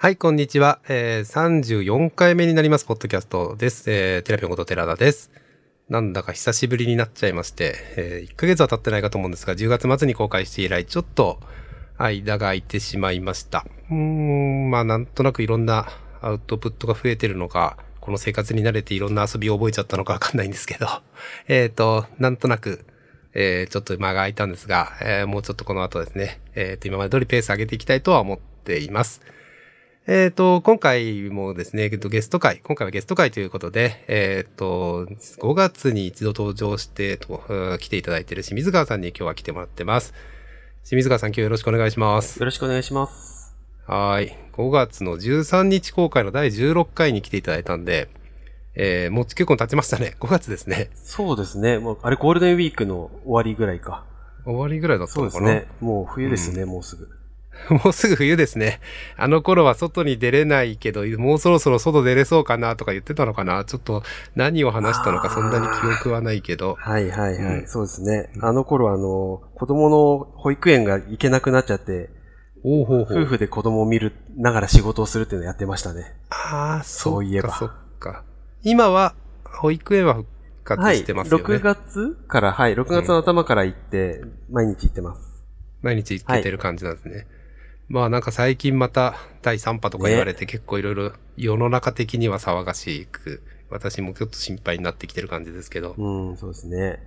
はい、こんにちは。えー、34回目になります、ポッドキャストです。えー、テラピョンこと寺田です。なんだか久しぶりになっちゃいまして、えー、1ヶ月は経ってないかと思うんですが、10月末に公開して以来、ちょっと間が空いてしまいました。うーん、まあなんとなくいろんなアウトプットが増えてるのか、この生活に慣れていろんな遊びを覚えちゃったのかわかんないんですけど、えっと、なんとなく、えー、ちょっと間が空いたんですが、えー、もうちょっとこの後ですね、えっ、と、今まで通りペース上げていきたいとは思っています。えっ、と、今回もですね、ゲスト会、今回はゲスト会ということで、えっ、と、5月に一度登場してと、来ていただいている清水川さんに今日は来てもらってます。清水川さん今日よろしくお願いします。よろしくお願いします。はい。5月の13日公開の第16回に来ていただいたんで、えー、もう結構経ちましたね。5月ですね。そうですね。もう、あれゴールデンウィークの終わりぐらいか。終わりぐらいだったそうのかなですね。もう冬ですね、もうすぐ。もうすぐ冬ですね。あの頃は外に出れないけど、もうそろそろ外出れそうかなとか言ってたのかな。ちょっと何を話したのかそんなに記憶はないけど。はいはいはい。うんそうですね。あの頃あの、子供の保育園が行けなくなっちゃって、おうほう。夫婦で子供を見るながら仕事をするっていうのをやってましたね。ああ、そういえばそっか。今は、保育園は復活はい。してますよね。6月から、はい。6月の頭から行って、毎日行ってます。毎日行けてる感じなんですね。まあなんか最近また第3波とか言われて結構いろいろ世の中的には騒がしく、私もちょっと心配になってきてる感じですけど。うん、そうですね。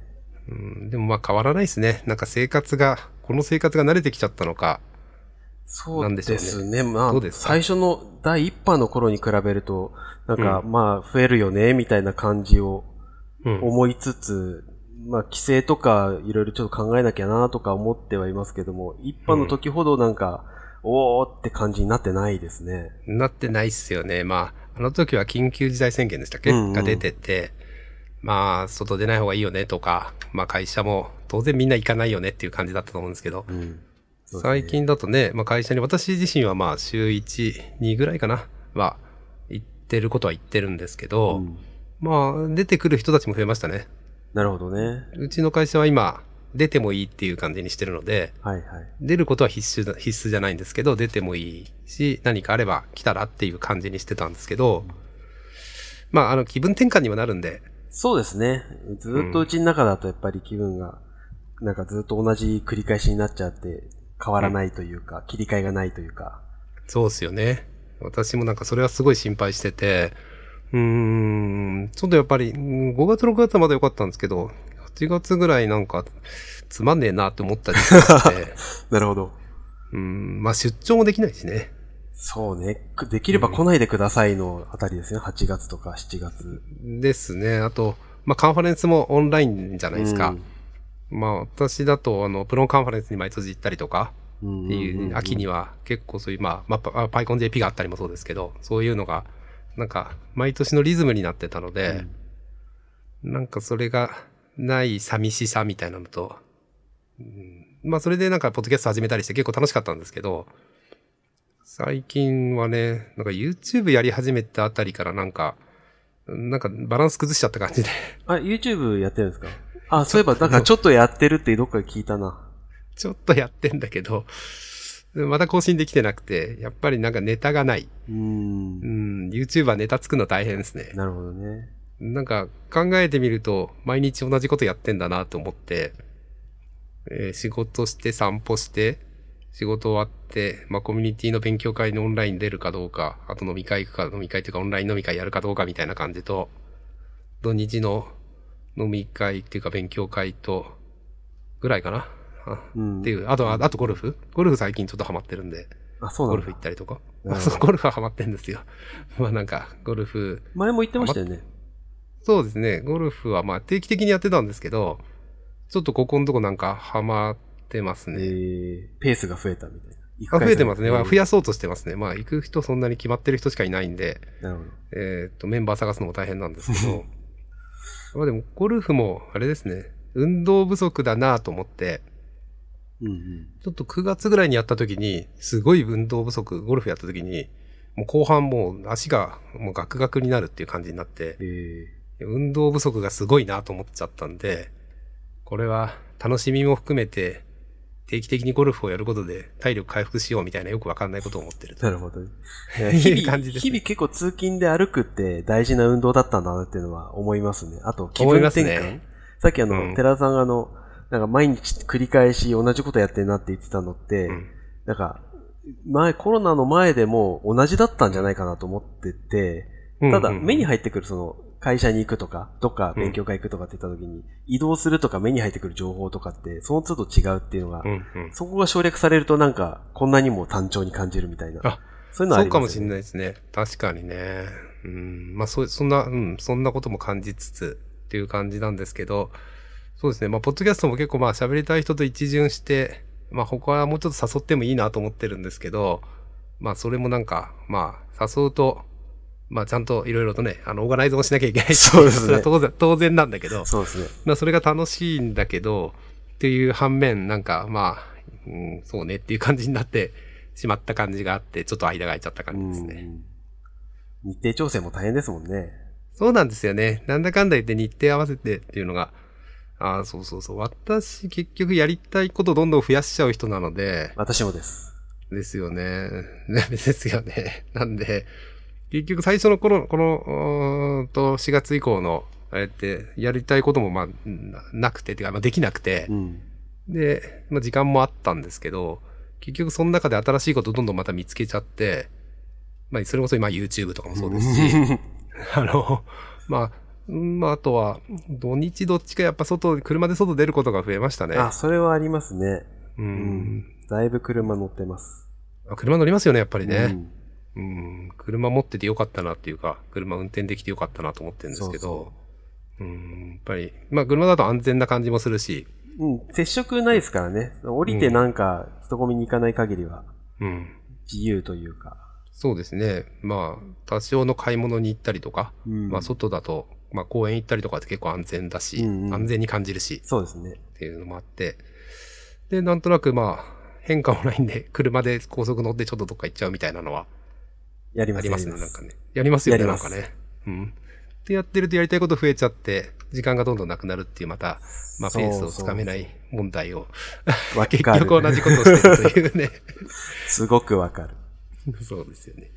うん、でもまあ変わらないですね。なんか生活が、この生活が慣れてきちゃったのか。そうですね。まあ最初の第一波の頃に比べると、なんか、まあ、増えるよね、みたいな感じをうん。思いつつ、まあ、規制とかいろいろちょっと考えなきゃなとか思ってはいますけども、一般の時ほどなんか、おーって感じになってないですね。なってないっすよね。まあ、あの時は緊急事態宣言でしたっけ、うんうんが出てて、まあ、外出ない方がいいよねとか、まあ会社も当然みんな行かないよねっていう感じだったと思うんですけど、うん。ね最。近だとね、まあ会社に私自身はまあ週1、2ぐらいかな、は行ってることは言ってるんですけど、うんまあ出てくる人たちも増えましたね。なるほどね。うちの会社は今、出てもいいっていう感じにしてるので、はいはい。出ることは必須だ、必須じゃないんですけど、出てもいいし、何かあれば来たらっていう感じにしてたんですけど、まあ、あの、気分転換にもなるんで、そうですね。ずーっとうちの中だとやっぱり気分が、なんかずっと同じ繰り返しになっちゃって、変わらないというか、切り替えがないというか。そうっすよね。私もなんかそれはすごい心配してて、うーん、ちょっとやっぱり、うん5月6月はまだ良かったんですけど、8月ぐらいなんか、つまんねえなって思ったりして、なるほど。うん、まあ出張もできないしね。そうね。くできれば来ないでくださいのあたりですね。8月とか7月。ですね。あと、まあカンファレンスもオンラインじゃないですか。うんまあ私だと、あの、プロンカンファレンスに毎年行ったりとか、うんっていう、秋には結構そういう、まあ、まあパ、パイコン JP があったりもそうですけど、そういうのが、なんか、毎年のリズムになってたので、なんかそれがない寂しさみたいなのと、うんまあそれでなんかポッドキャスト始めたりして結構楽しかったんですけど、最近はね、なんか YouTube やり始めたあたりからなんか、なんかバランス崩しちゃった感じで、あ、YouTube やってるんですか？あ、そういえば、なんかちょっとやってるってどっかで聞いたな。ちょっとやってんだけど、まだ更新できてなくて、やっぱりなんかネタがない。うー。うんん、YouTuber ネタ作るの大変ですね。なるほどね。なんか考えてみると、毎日同じことやってんだなと思って、えー仕事して散歩して、仕事終わって、まあコミュニティの勉強会にオンライン出るかどうか、あと飲み会行くか、飲み会というかオンライン飲み会やるかどうかみたいな感じと、土日の飲み会っていうか勉強会と、ぐらいかな？あうん。っていう、あとは、あとゴルフ？ゴルフ最近ちょっとハマってるんで、あ、そうなゴル。フ行ったりとか。ゴルフはハマってるんですよ。まあなんか、ゴルフ、前も言ってましたよね。そうですね。ゴルフはまあ定期的にやってたんですけど、ちょっとここのとこなんかハマってますえね。ー、ペースが増えたみたいな。行あく増えてますね。まあ増ややそうとしてますね。まあ行く人そんなに決まってる人しかいないんで。えーっと、メンバー探すのも大変なんですけど、まあでもゴルフもあれですね。運動不足だなと思って、うんうん。ちょっと9月ぐらいにやった時に、すごい運動不足、ゴルフやった時に、もう後半もう足がもうガクガクになるっていう感じになって、え運動不足がすごいなと思っちゃったんで、これは楽しみも含めて定期的にゴルフをやることで体力回復しようみたいなよくわかんないことを思ってると。なるほど。い日々、う感じですね日々結構通勤で歩くって大事な運動だったんだなっていうのは思いますね。あと、気分転換。ねさっきあの、うん寺田さんがあの、なんか毎日繰り返し同じことやってんなって言ってたのって、うんなんか、前、コロナの前でも同じだったんじゃないかなと思ってて、ただ、目に入入ってくるその、会社に行くとか、どっか勉強会行くとかって言った時に、移動するとか目に入ってくる情報とかって、その都度違うっていうのが、うんうん。そこが省略されるとなんか、こんなにも単調に感じるみたいな。あそういうのはありますよね。そうかもしれないですね。確かにね。うん。まあ、そう、そんな、うん、そんなことも感じつつっていう感じなんですけど、そうですね。まあ、ポッドキャストも結構まあ、喋りたい人と一巡して、まあ、他はもうちょっと誘ってもいいなと思ってるんですけど、まあ、それもなんか、まあ、誘うと、まあ、ちゃんといろいろとね、あの、オーガナイズもしなきゃいけないしそうですね 当然、当然なんだけど、そうですね。まあ、それが楽しいんだけど、っていう反面、なんか、まあ、うん、そうねっていう感じになってしまった感じがあって、ちょっと間が空いちゃった感じですね。うん日程調整も大変ですもんね。そうなんですよね。なんだかんだ言って日程合わせてっていうのが、ああ、そうそうそう。私、結局やりたいことどんどん増やしちゃう人なので、私もです。ですよね。ね ですよね。なんで、結局最初の頃、この、うーんと、4月以降の、あれって、やりたいこともまあ、ななくて、てか、まあ、できなくてう、ん。で、まあ、時間もあったんですけど、結局その中で新しいことどんどんまた見つけちゃって、まあ、それこそ今 YouTube とかもそうですし、あの、まあ、うんまあ、あとは、土日どっちかやっぱ外、車で外出ることが増えましたね。あ、それはありますね。う。うんだいぶ車乗ってます。あ車乗りますよね、やっぱりうね。んうん。車持っててよかったなっていうか、車運転できてよかったなと思ってるんですけど、そううん、やっぱり、まあ、車だと安全な感じもするし、うん、接触ないですからね。降りてなんか人混みに行かない限りはうん。自由というか。そうですね。まあ、多少の買い物に行ったりとか、うんまあ、外だと、まあ、公園行ったりとかって結構安全だし、うんうん安全に感じるし、そうですね。っていうのもあって、で、なんとなくまあ、変化もないんで、車で高速乗ってちょっとどっか行っちゃうみたいなのはやりますありますね、やなんかね。やりますよね、やりますなんかね。うん。で、やってるとやりたいこと増えちゃって、時間がどんどんなくなるっていう、また、まあ、そうペースをつかめない問題を、わ結かる 局同じことをしてるというね。すごくわかる。そうですよね。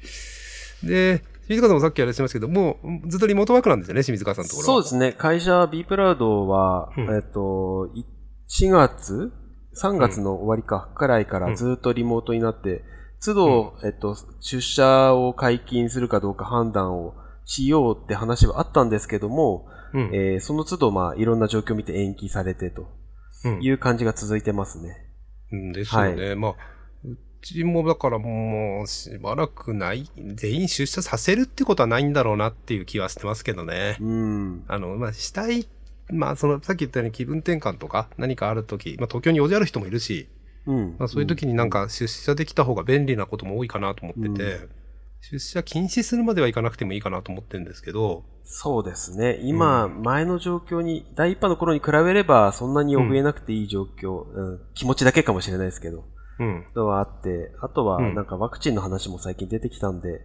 で、清水川さんもさっきあれしましたけど、もうずっとリモートワークなんですよね、清水川さんのところは。そうですね。会社 B プラウドは、うんえっと、い4月 ?3 月の終わりか、くらいからずっとリモートになって、都度、えっと、出社を解禁するかどうか判断をしようって話はあったんですけども、うん。えーその都度、まあ、いろんな状況を見て延期されてとうんいう感じが続いてますね。うんですよね。まあ、うちもだからもうしばらくない、全員出社させるってことはないんだろうなっていう気はしてますけどね。うん。あの、まあ、したい、まあ、その、さっき言ったように気分転換とか何かあるとき、まあ、東京に用事ある人もいるし、うん。まあ、そういう時になんか出社できた方が便利なことも多いかなと思ってて、う出社禁止するまではいかなくてもいいかなと思ってるんですけど、そうですね。今、う前の状況に、第一波の頃に比べれば、そんなに怯えなくていい状況、うん。気持ちだけかもしれないですけど、うん。のはあって、あとは、うん。なんかワクチンの話も最近出てきたんで、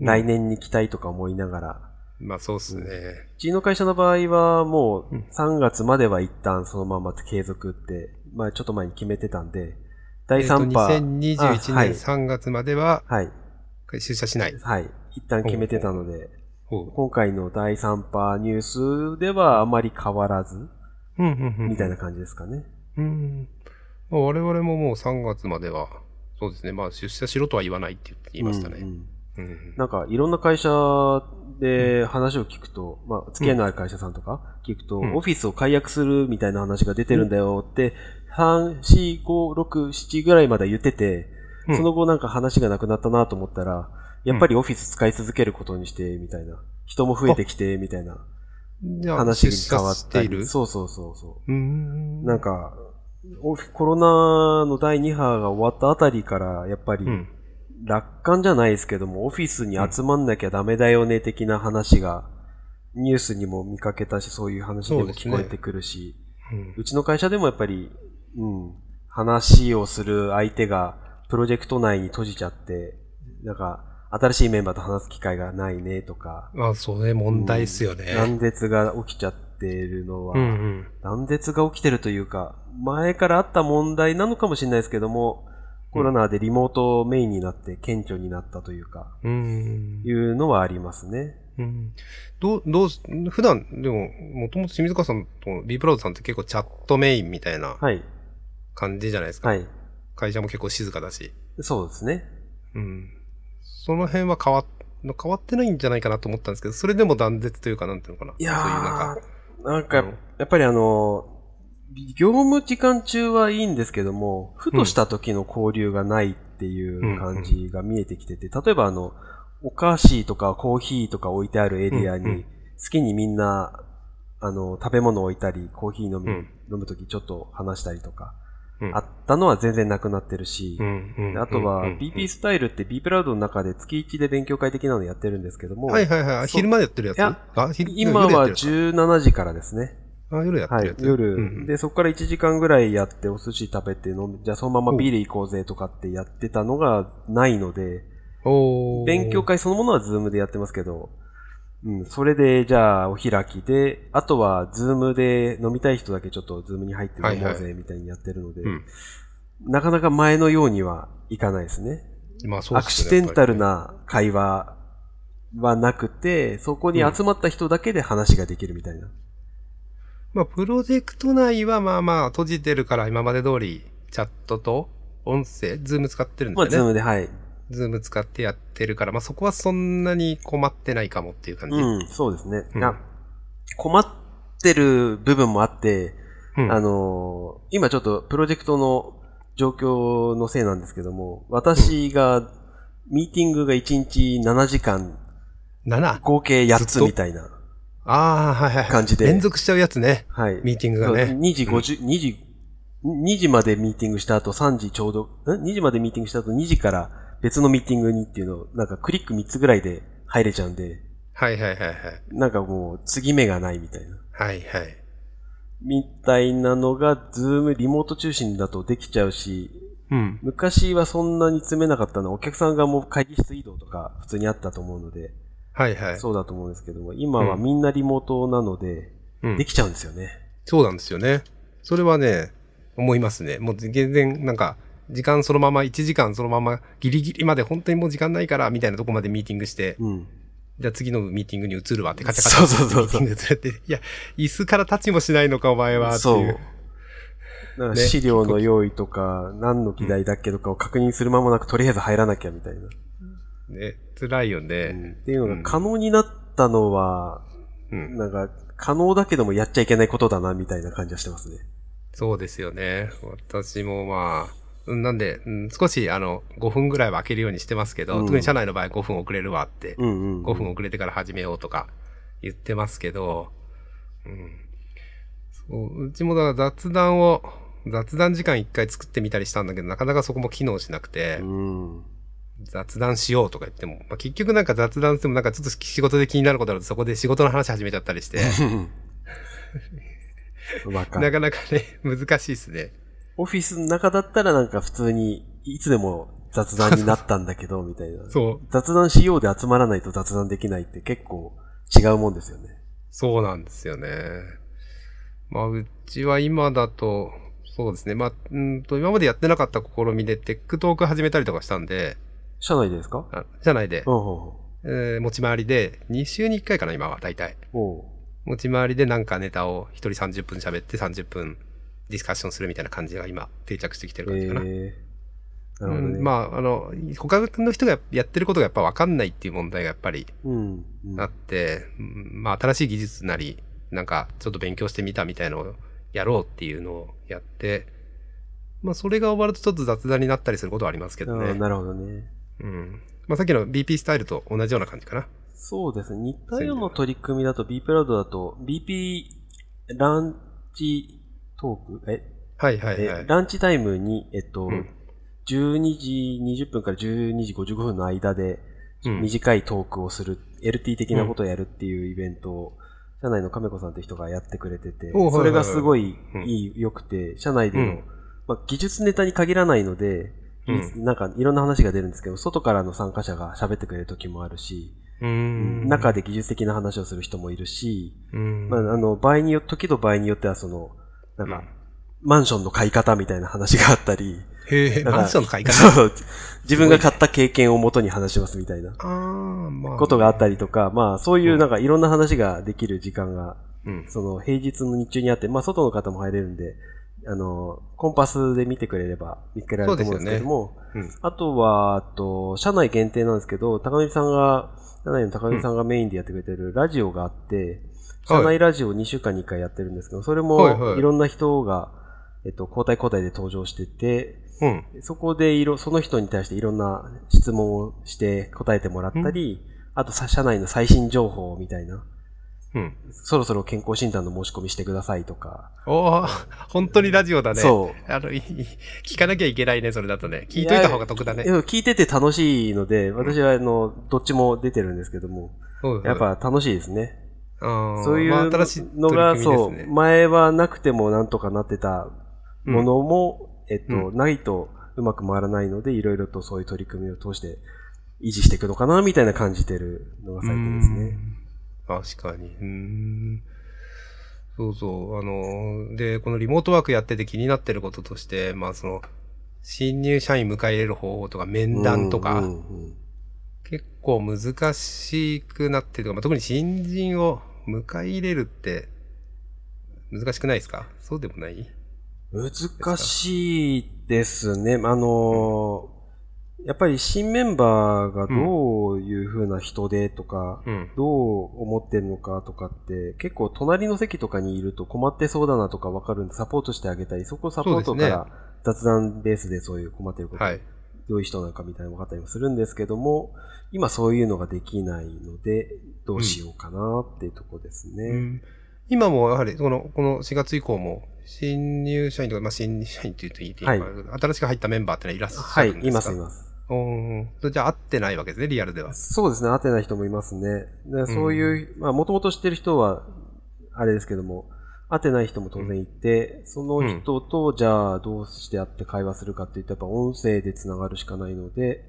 うん。来年に期待とか思いながら、まあそうっすね。うちの会社の場合は、もううん。3月までは一旦そのまま継続って、まあちょっと前に決めてたんで、第えっと3波、2021あ年はい。3月までははい、出社しない。はい、一旦決めてたので、今回の第3波ニュースではあまり変わらず、うんうんうん。みたいな感じですかね。うん。まあ、我々ももう3月までは、そうですね。まあ出社しろとは言わないって言いましたね。うんうん。うん。なんか、いろんな会社で話を聞くと、まあ、付き合いのある会社さんとか聞くと、うん。オフィスを解約するみたいな話が出てるんだよって、3、4、5、6、7ぐらいまで言ってて、うんその後なんか話がなくなったなと思ったら、やっぱりオフィス使い続けることにして、みたいな。人も増えてきて、みたいな話出に変わっているそうそうそうそうう。ん。なんか、オフコロナの第2波が終わったあたりから、やっぱり、うん。楽観じゃないですけども、オフィスに集まんなきゃダメだよね、的な話が、ニュースにも見かけたし、そういう話でも聞こえてくるし、うんうちの会社でもやっぱり、うん、話をする相手が、プロジェクト内に閉じちゃって、なんか、新しいメンバーと話す機会がないね、とか、まあ、そうね、問題っすよね。断絶が起きちゃってるのは、うんうん。断絶が起きてるというか、前からあった問題なのかもしれないですけども、コロナでリモートメインになって顕著になったというか、うんいうのはありますね。うんどう、どうし、普段、でも、もともと清水川さんと B プラウドさんって結構チャットメインみたいなはい。感じじゃないですか。はい。会社も結構静かだし。そうですね。うん。その辺は変わっ、変わってないんじゃないかなと思ったんですけど、それでも断絶というか、なんていうのかな。いやそういうなんーか、、なんか、うんやっぱりあの、業務時間中はいいんですけども、ふとした時の交流がないっていう感じが見えてきてて、例えばあの、お菓子とかコーヒーとか置いてあるエリアに、好きにみんな、あの、食べ物置いたり、コーヒー飲む、うん飲む時ちょっと話したりとか、うんあったのは全然なくなってるし、あとは BP スタイルって B プラウドの中で月1で勉強会的なのやってるんですけども、はいはいはい。昼間でやってるやつ？いや今は夜やってるや17時からですね。つあ、夜やってはいるや、つ。夜、うんで、そこから1時間ぐらいやって、お寿司食べて飲む、じゃあそのままビール行こうぜとかってやってたのがないので、勉強会そのものは Zoom でやってますけど、うん、それで、じゃあお開きで、あとは Zoom で飲みたい人だけちょっと Zoom に入って飲もうはいぜみたいにやってるので、うん。なかなか前のようにはいかないですね。まあそうアクシっすねデンタル。な会話はなくて、そこに集まった人だけで話ができるみたいな。まあ、プロジェクト内はまあまあ閉じてるから今まで通りチャットと音声、 Zoom 使ってるんまあ、ですよね。 Zoom で、はい。 Zoom 使ってやってるから、まあそこはそんなに困ってないかもっていう感じ。うん、そうですね。うん困ってる部分もあって、うんあのー今ちょっとプロジェクトの状況のせいなんですけども、私が、ミーティングが1日7時間、7? 合計8ずっとつみたいな。ああ、はいはいはい。感じで連続しちゃうやつね。はい。ミーティングがね。2時50、2時、2時までミーティングした後3時ちょうど、ん ?2 時までミーティングした後2時から別のミーティングにっていうのを、なんかクリック3つぐらいで入れちゃうんで、はいはいはいはい。なんかもう継ぎ目がないみたいな。はいはい。みたいなのが、ズームリモート中心だとできちゃうし、うん。昔はそんなに詰めなかったのは、お客さんがもう会議室移動とか普通にあったと思うので、はいはい。そうだと思うんですけども、今はみんなリモートなので、うんできちゃうんですよね。そうなんですよね。それはね、思いますね。もう全然なんか、時間そのまま、1時間そのまま、ギリギリまで本当にもう時間ないから、みたいなとこまでミーティングして、うん。じゃあ次のミーティングに移るわってカチャカチャそうそうそうそうミーティング移るって、いや、椅子から立ちもしないのかお前は、ってそう。いう。なんかね資料の用意とか、何の議題だっけとかを確認する間もなく、とりあえず入らなきゃみたいな。ね、辛いようんね。っていうのが可能になったのは、うん。なんか、可能だけどもやっちゃいけないことだな、みたいな感じはしてますね。そうですよね。私もまあ、うんなんで、うん、少しあの、5分ぐらいは開けるようにしてますけど、うん特に社内の場合5分遅れるわって、うんうん、うん。5分遅れてから始めようとか言ってますけど、うん。そう、うちもだから雑談を、雑談時間一回作ってみたりしたんだけど、なかなかそこも機能しなくて、うん。雑談しようとか言っても、まあ、結局なんか雑談してもなんかちょっと仕事で気になることあるとそこで仕事の話始めちゃったりして。なかなかね、難しいですね。オフィスの中だったらなんか普通に、いつでも雑談になったんだけど、みたいな。そう。雑談しようで集まらないと雑談できないって結構違うもんですよね。そうなんですよね。まあ、うちは今だと、そうですね。まあ、うんと、今までやってなかった試みで、 tech talk 始めたりとかしたんで、社内でですか？あ社内でう、んうんえー持ち回りで、2週に1回かな、今は、大体。持ち回りでなんかネタを1人30分喋って30分ディスカッションするみたいな感じが今、定着してきてる感じかな。えー、なるほどね。うん、まあ、あの、他の人がやってることがやっぱ分かんないっていう問題がやっぱりうん。うんあって、うんまあ、新しい技術なり、なんか、ちょっと勉強してみたみたいのをやろうっていうのをやって、まあ、それが終わるとちょっと雑談になったりすることはありますけどね。なるほどね。うん。まあ、さっきの BP スタイルと同じような感じかな。そうですね。似たような取り組みだと B プラウドだと BP ランチトーク？え、はいはいはい。えランチタイムに、えっと、うん。12時20分から12時55分の間でうん。短いトークをする、LT 的なことをやるっていうイベントを、社内の亀子さんって人がやってくれてて、それがすごいうん。いい、良くて、社内での、うん。まあ、技術ネタに限らないので、うなんかいろんな話が出るんですけど、外からの参加者が喋ってくれる時もあるし、うん。中で技術的な話をする人もいるし、うん。まあ、あの、場合によ、時と場合によってはその、なんか、うんマンションの買い方みたいな話があったり、へえ、なんかマンションの買い方？そう、自分が買った経験をもとに話しますみたいな。ことがあったりとか、まあ、そういうなんかいろんな話ができる時間が、うん。その平日の日中にあって、まあ、外の方も入れるんで、あの、コンパスで見てくれれば見つけられると思うんですけども、うん。あとは、あと、社内限定なんですけど、高見さんが、社内の高見さんがメインでやってくれてるラジオがあって、社内ラジオを2週間に1回やってるんですけど、それもいろんな人が、えっと、交代交代で登場してて、うん。そこでいろ、その人に対していろんな質問をして答えてもらったり、あとさ、社内の最新情報みたいな、うん。そろそろ健康診断の申し込みしてくださいとか、おお本当にラジオだね。そう。あの、聞かなきゃいけないね、それだとね。聞いといた方が得だね聞いてて楽しいので、私はあの、どっちも出てるんですけども、そうやっ、ぱ楽しいですね。そういまあうのが、そう。前はなくてもなんとかなってたものも、えっと、うないとうまく回らないので、いろいろとそういう取り組みを通して維持していくのかな、みたいな感じてるのが最近ですね。うん確かに。うーん。そうそう。あの、で、このリモートワークやってて気になってることとして、まあその、新入社員迎え入れる方法とか面談とか、うんうんうん結構難しくなってるとか、まあ、特に新人を迎え入れるって難しくないですか？そうでもない？難しいですね。あのーやっぱり新メンバーがどういう風な人でとか、うん。どう思ってるのかとかって、結構隣の席とかにいると困ってそうだなとかわかるんで、サポートしてあげたり、そこをサポートから雑談ベースでそういう困ってること、はい。どういう人なのかみたいなの分かったりもするんですけども、今そういうのができないので、どうしようかなっていうとこですね。うん今もやはりこの、この4月以降も、新入社員とか、まあ、新入社員って言うといいっていいか、新しく入ったメンバーってのはいらっしはいゃるん、ですか？いますいます。じゃあ会ってないわけですね、リアルでは。そうですね、当てない人もいますね。でそういう、まあ、もともと知ってる人は、あれですけども、当てない人も当然いて、その人と、じゃあ、どうして会って会話するかっていっぱ音声でつながるしかないので、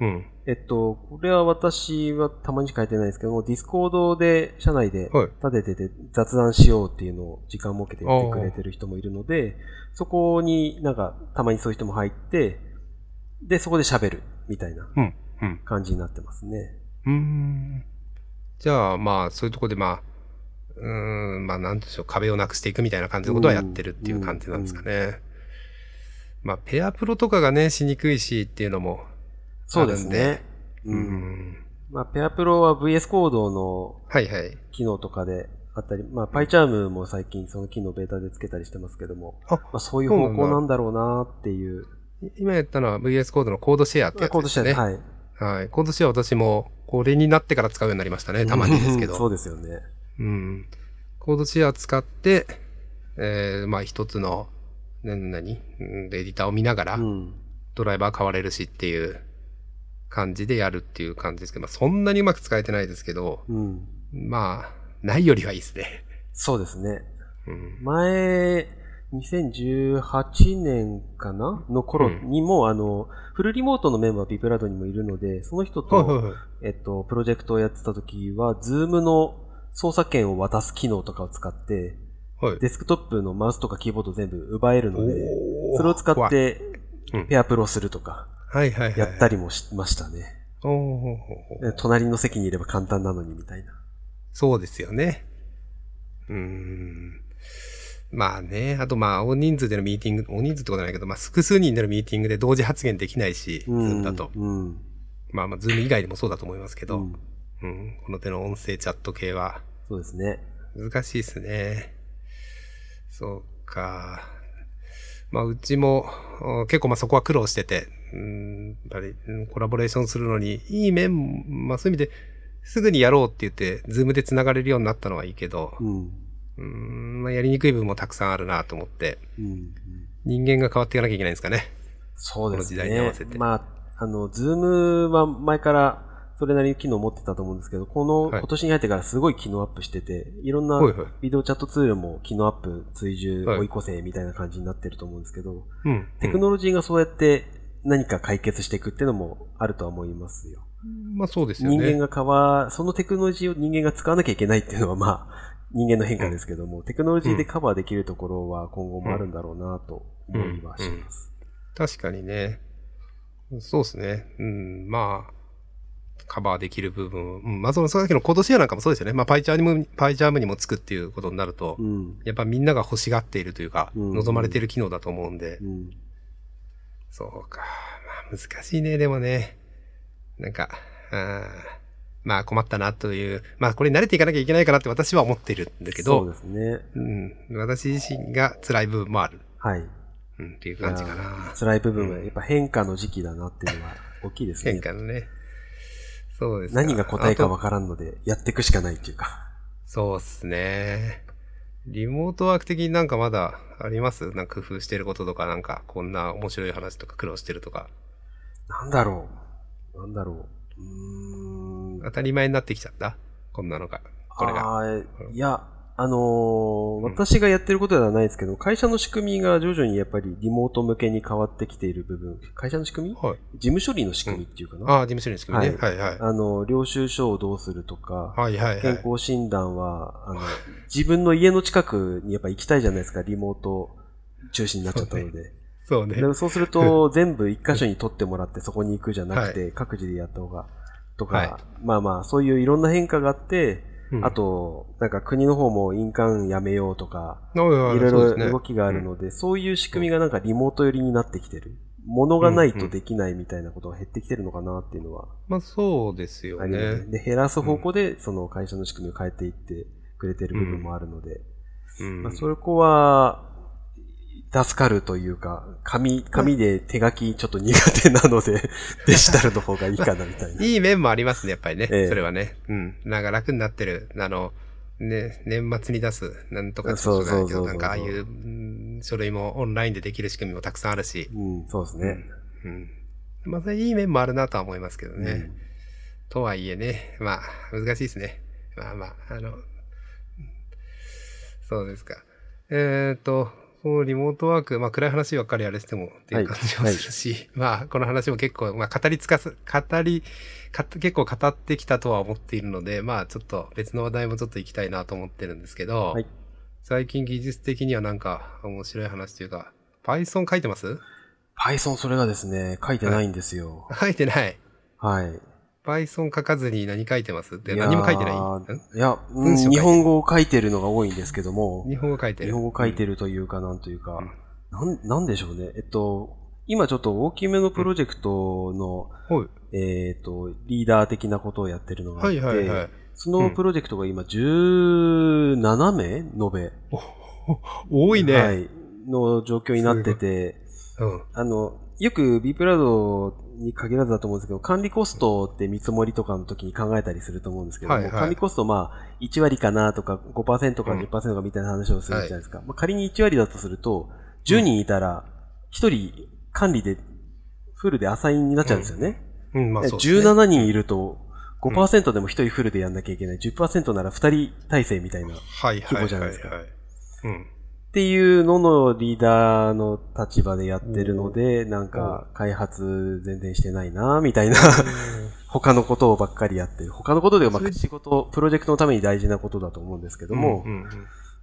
うん。えっと、これは私はたまにしか書いてないですけども、 Discord で、社内ではい立ててて雑談しようっていうのを時間設けてやってくれてる人もいるので、そこになんか、たまにそういう人も入って、で、そこで喋るみたいなうん。うん。感じになってますね。うーん。じゃあ、まあ、そういうところで、まあ、うーん、まあ、なんでしょう、壁をなくしていくみたいな感じのことはやってるっていう感じなんですかね。まあ、ペアプロとかがね、しにくいしっていうのも、そうですね。ううん。ん。まあ、ペアプロは VS コードのはいはい。機能とかであったり、まあ、PyCharm も最近その機能ベータでつけたりしてますけども、あまあ、そういう方向なんだろうなっていう。今やったのは VS コードのコードシェアってやつコードしてですね。はい。はい。コードシェア私も、これになってから使うようになりましたね。たまにですけど。そうですよね。うん。コードシェア使って、えー、まあ一つの、な何うんエディターを見ながら、うん。ドライバー変われるしっていう感じでやるっていう感じですけど、まあそんなにうまく使えてないですけど、うん。まあ、ないよりはいいですね。そうですね。うん。前、2018年かなの頃にも、あの、フルリモートのメンバー BeProud にもいるので、その人と、はいはいはい。えっと、プロジェクトをやってた時は、 Zoom の操作権を渡す機能とかを使って、はい。デスクトップのマウスとかキーボード全部奪えるので、それを使ってうん、ペアプロするとか。やったりもしましたね。隣の席にいれば簡単なのにみたいな。そうですよね。うーん。まあね、あとまあ、大人数でのミーティング、大人数ってことはないけど、まあ、複数人でのミーティングで同時発言できないし、 Zoom だと。うん。まあまあ、 Zoom 以外でもそうだと思いますけど、うんうん、この手の音声チャット系はそうですね。難しいですね。そうか。まあ、うちもお結構まあそこは苦労してて、うん、やっぱりうんコラボレーションするのにいい面も、まあそういう意味ですぐにやろうって言って、 Zoom で繋がれるようになったのはいいけど、うん。うん、まあやりにくい部分もたくさんあるなと思って、うん。人間が変わっていかなきゃいけないんですかね。そうですこの時代に合ねわせて。まあ、あの、ズームは前からそれなりに機能を持ってたと思うんですけど、この、はい今年に入ってからすごい機能アップしてて、いろんなビデオチャットツールも機能アップ追従はい追い越せみたいな感じになってると思うんですけど、うん。テクノロジーがそうやって何か解決していくっていうのもあるとは思いますよ。まあそうですよね。人間がカバー、そのテクノロジーを人間が使わなきゃいけないっていうのはまあ、人間の変化ですけども、テクノロジーでカバーできるところは今後もあるんだろうなと思いはします。確かにね。そうですね。うん、まあ、カバーできる部分。うん、まあその、さっきのコードシェアなんかもそうですよね。まあ、パイチャーにも、パイチャームにもつくっていうことになると、うん。やっぱみんなが欲しがっているというか、うん望まれている機能だと思うんで、うん。そうか。まあ難しいね、でもね。なんか、あーまあ困ったなという、まあこれ慣れていかなきゃいけないかなって私は思ってるんだけど、そうですね。うん、私自身が辛い部分もある、はい。うん、っていう感じかなー。辛い部分はやっぱ変化の時期だなっていうのは大きいですね。変化のね。そうです何が答えかわかからんので、やっていくしかないっていうか。そうっすね。リモートワーク的になんかまだあります？なんか工夫してることとか、なんかこんな面白い話とか苦労してるとか。なんだろう。なんだろう。うーん。当たり前になってきちゃった？こんなのが。これが。いや、あのー私がやってることではないですけど、会社の仕組みが徐々にやっぱりリモート向けに変わってきている部分、会社の仕組み？はい。事務処理の仕組みっていうかな。ああ、事務処理の仕組みね。はいはい。あの、領収書をどうするとか、はいはいはい。健康診断は、あの、自分の家の近くにやっぱ行きたいじゃないですか、リモート中心になっちゃったので。そうね。でそうすると、全部一箇所に取ってもらってそこに行くじゃなくて、各自でやった方が、とか、はまあまあ、そういういろんな変化があって、うん。あ、と、なんか国の方も印鑑やめようとか、いろいろ動きがあるので、そういう仕組みがなんかリモート寄りになってきてる。物がないとできないみたいなことが減ってきてるのかなっていうのはまあそうですよね。ね。で、減らす方向で、その会社の仕組みを変えていってくれてる部分もあるので、うん。まあ、そこは、助かるというか、紙、紙で手書きちょっと苦手なので、デジタルの方がいいかなみたいな。いい面もありますね、やっぱりね。ええそれはね。うん。なんか楽になってる。あの、ね、年末に出す、なんとかってそうそうそうなんかああいう、うん書類もオンラインでできる仕組みもたくさんあるし。うん、そうですね。うん。まあ、いい面もあるなとは思いますけどね。うんとはいえね、まあ、難しいですね。まあまあ、あの、そうですか。えっ、と、このリモートワーク、まあ暗い話ばっかりあれしてもっていう感じもするし、まあこの話も結構、まあ語りつかす、語り、か結構語ってきたとは思っているので、まあちょっと別の話題もちょっと行きたいなと思ってるんですけど、はい最近技術的にはなんか面白い話というか、Python 書いてます？Python それがですね、書いてないんですよ。書いてない。はい。Python 書かずに何書いてます？って何も書いてない？ん？いや、うん文章日本語を書いてるのが多いんですけども、日本語書いてる。日本語書いてるというか、なんというか、うんなん、なんでしょうね。えっと、今ちょっと大きめのプロジェクトの、うん。はい。えっと、リーダー的なことをやってるのがあって、はいはいはい。そのプロジェクトが今17名延べ、多いね。はい、の状況になってて、うん。あの、よく B プラウドに限らずだと思うんですけど、管理コストって見積もりとかの時に考えたりすると思うんですけども、はいはい管理コストまあ1割かなとか5%かうん10%かみたいな話をするじゃないですか。まあ、仮に1割だとすると、10人いたら1人管理でフルでアサインになっちゃうんですよね。うん、まあそうですね。17人いると5%でも1人フルでやんなきゃいけない。10%なら2人体制みたいな。規模じゃないですかはいはいうん。ていうののリーダーの立場でやってるので、なんか開発全然してないなみたいな。他のことをばっかりやってる。他のことで、まあ、それ仕事、プロジェクトのために大事なことだと思うんですけどもうん、うん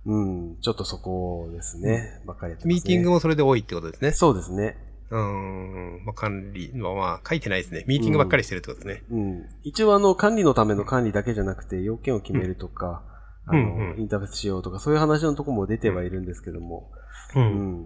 うんうん、ちょっとそこですね。ばっかりやってます、ね。ミーティングもそれで多いってことですね。そうですね。うーん。まあ管理はまあ書いてないですね。ミーティングばっかりしてるってことですね。うん。一応、あの、管理のための管理だけじゃなくて、要件を決めるとか、うんあの、うんうんインターフェースしようとか、そういう話のとこも出てはいるんですけども、う。うんん。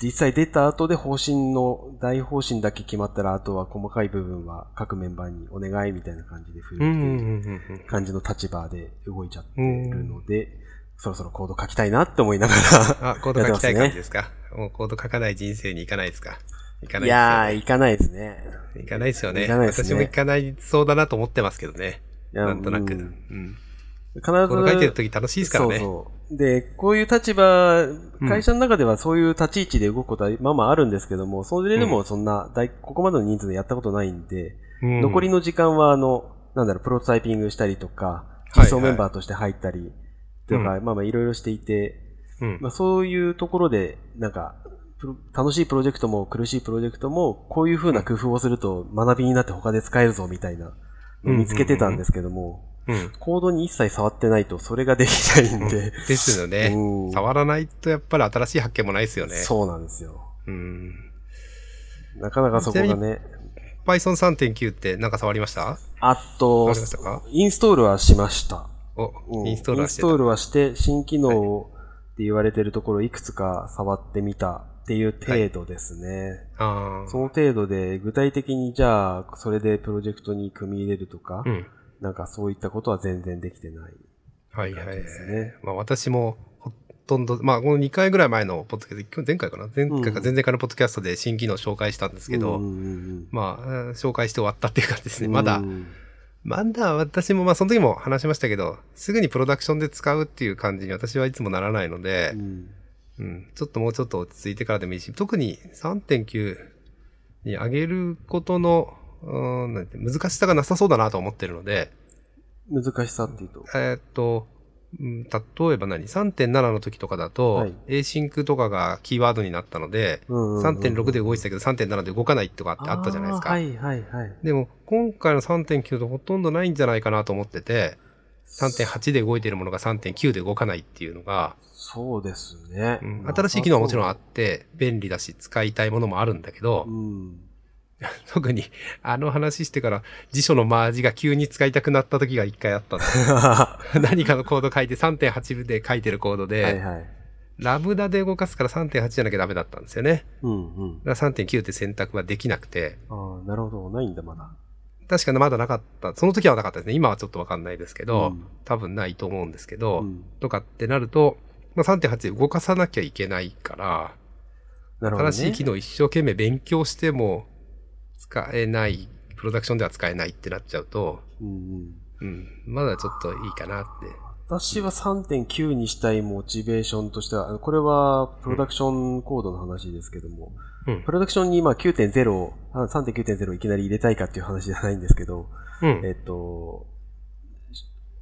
実際出た後で方針の、大方針だけ決まったら、あとは細かい部分は各メンバーにお願いみたいな感じで振るってうんうんうんいううん感じの立場で動いちゃってるので、そろそろコード書きたいなって思いながら。あ、コード書きたい感じですか？もうコード書かない人生に行かないですか。行かないですよね。いやー、行かないですね。行かないですよね。行かないですね私も行かないそうだなと思ってますけどね。なんとなく。ううんん。必ず。書いてる時楽しいですからね。そうそう。で、こういう立場、会社の中ではそういう立ち位置で動くことはまあまああるんですけども、それでもそんな大、ここまでの人数でやったことないんで、うん残りの時間はあの、なんだろう、プロトタイピングしたりとか、いはい実装メンバーとして入ったり、とか、うまあまあいろいろしていて、うんまあそういうところで、なんか、楽しいプロジェクトも苦しいプロジェクトも、こういう風な工夫をすると学びになって他で使えるぞみたいな見つけてたんですけども、うん。コードに一切触ってないとそれができないんで、ですよね。うん触らないとやっぱり新しい発見もないですよね。そうなんですよ。うん。なかなかそこがね、Python 3.9ってなんか触りました？あとインストールはしました。インストールはしてたインストールはして、新機能って言われてるところいくつか触ってみたっていう程度ですね。ああ。その程度で、具体的にじゃあ、それでプロジェクトに組み入れるとか、うん。なんかそういったことは全然できてない。はいはい。はい。ですね。まあ私もほとんど、まあこの2回ぐらい前のポッドキャスト、前回かな？前回かうん。前々回のポッドキャストで新機能紹介したんですけど、うんうんうんまあ、うん紹介して終わったっていう感じですね。うん。まだう、んまだ私もまあその時も話しましたけど、すぐにプロダクションで使うっていう感じに私はいつもならないのでう、ん。うん、ちょっともうちょっと落ち着いてからでもいいし、特に3.9に上げることの、うんなんて難しさがなさそうだなと思ってるので、難しさっていうと？えーっと、うん例えば何 ?3.7 の時とかだと、はい async とかがキーワードになったので、3.6で動いてたけど3.7で動かないとかってあったじゃないですか。はいはいはい。でも、今回の3.9とほとんどないんじゃないかなと思ってて、3.8で動いているものが3.9で動かないっていうのが、そうですね。うん新しい機能はもちろんあって、便利だし、使いたいものもあるんだけど、うん。特にあの話してから辞書のマージが急に使いたくなった時が一回あった 何かのコード書いて3.8で書いてるコードで、いはい。ラムダで動かすから3.8じゃなきゃダメだったんですよね。うんうん。だから3.9って選択はできなくて、ああ、なるほど。ないんだ、まだ。確かにまだなかった。その時はなかったですね。今はちょっとわかんないですけど、うん多分ないと思うんですけど、うんとかってなると、まあ、3.8で動かさなきゃいけないから、ね。新しい機能を一生懸命勉強しても使えない、プロダクションでは使えないってなっちゃうと、うんうん。うん、まだちょっといいかなって。私は3.9にしたいモチベーションとしては、これはプロダクションコードの話ですけども、うんプロダクションにまあ9.0、あ3.9.0いきなり入れたいかっていう話じゃないんですけど、うん。えっと、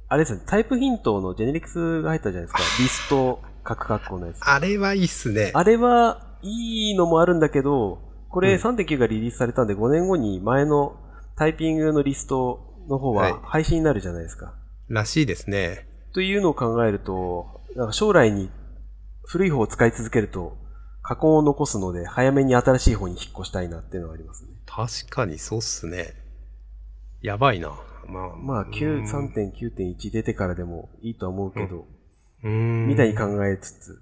あれですね、タイプヒントのジェネリクスが入ったじゃないですか。リスト、カクカッコのやつ。あれはいいっすね。あれはいいのもあるんだけど、これうん3.9がリリースされたんで5年後に前のタイピングのリストの方はいは廃止になるじゃないですか。らしいですね。というのを考えると、なんか将来に古い方を使い続けると、過去を残すので、早めに新しい方に引っ越したいなっていうのはありますね。確かにそうっすね。やばいな。まあ、まあ、う9ん3.9.1出てからでもいいとは思うけど、うーんみたいに考えつつ、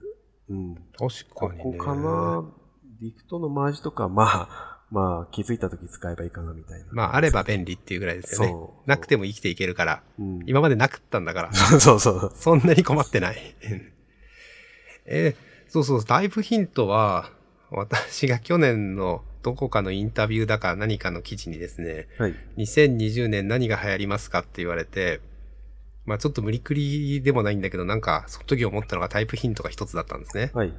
うん。確こかにね。こかな。ディクトのマージとか、まあ、まあ、気づいた時使えばいいかなみたいな。まあ、あれば便利っていうぐらいですよねそう。なくても生きていけるから。うん、今までなくったんだから。そうそうそう。そんなに困ってない。えーそうそう、タイプヒントは、私が去年のどこかのインタビューだか何かの記事にですね、はい。2020年何が流行りますかって言われて、まあちょっと無理くりでもないんだけど、なんかその時思ったのがタイプヒントが一つだったんですね。はい。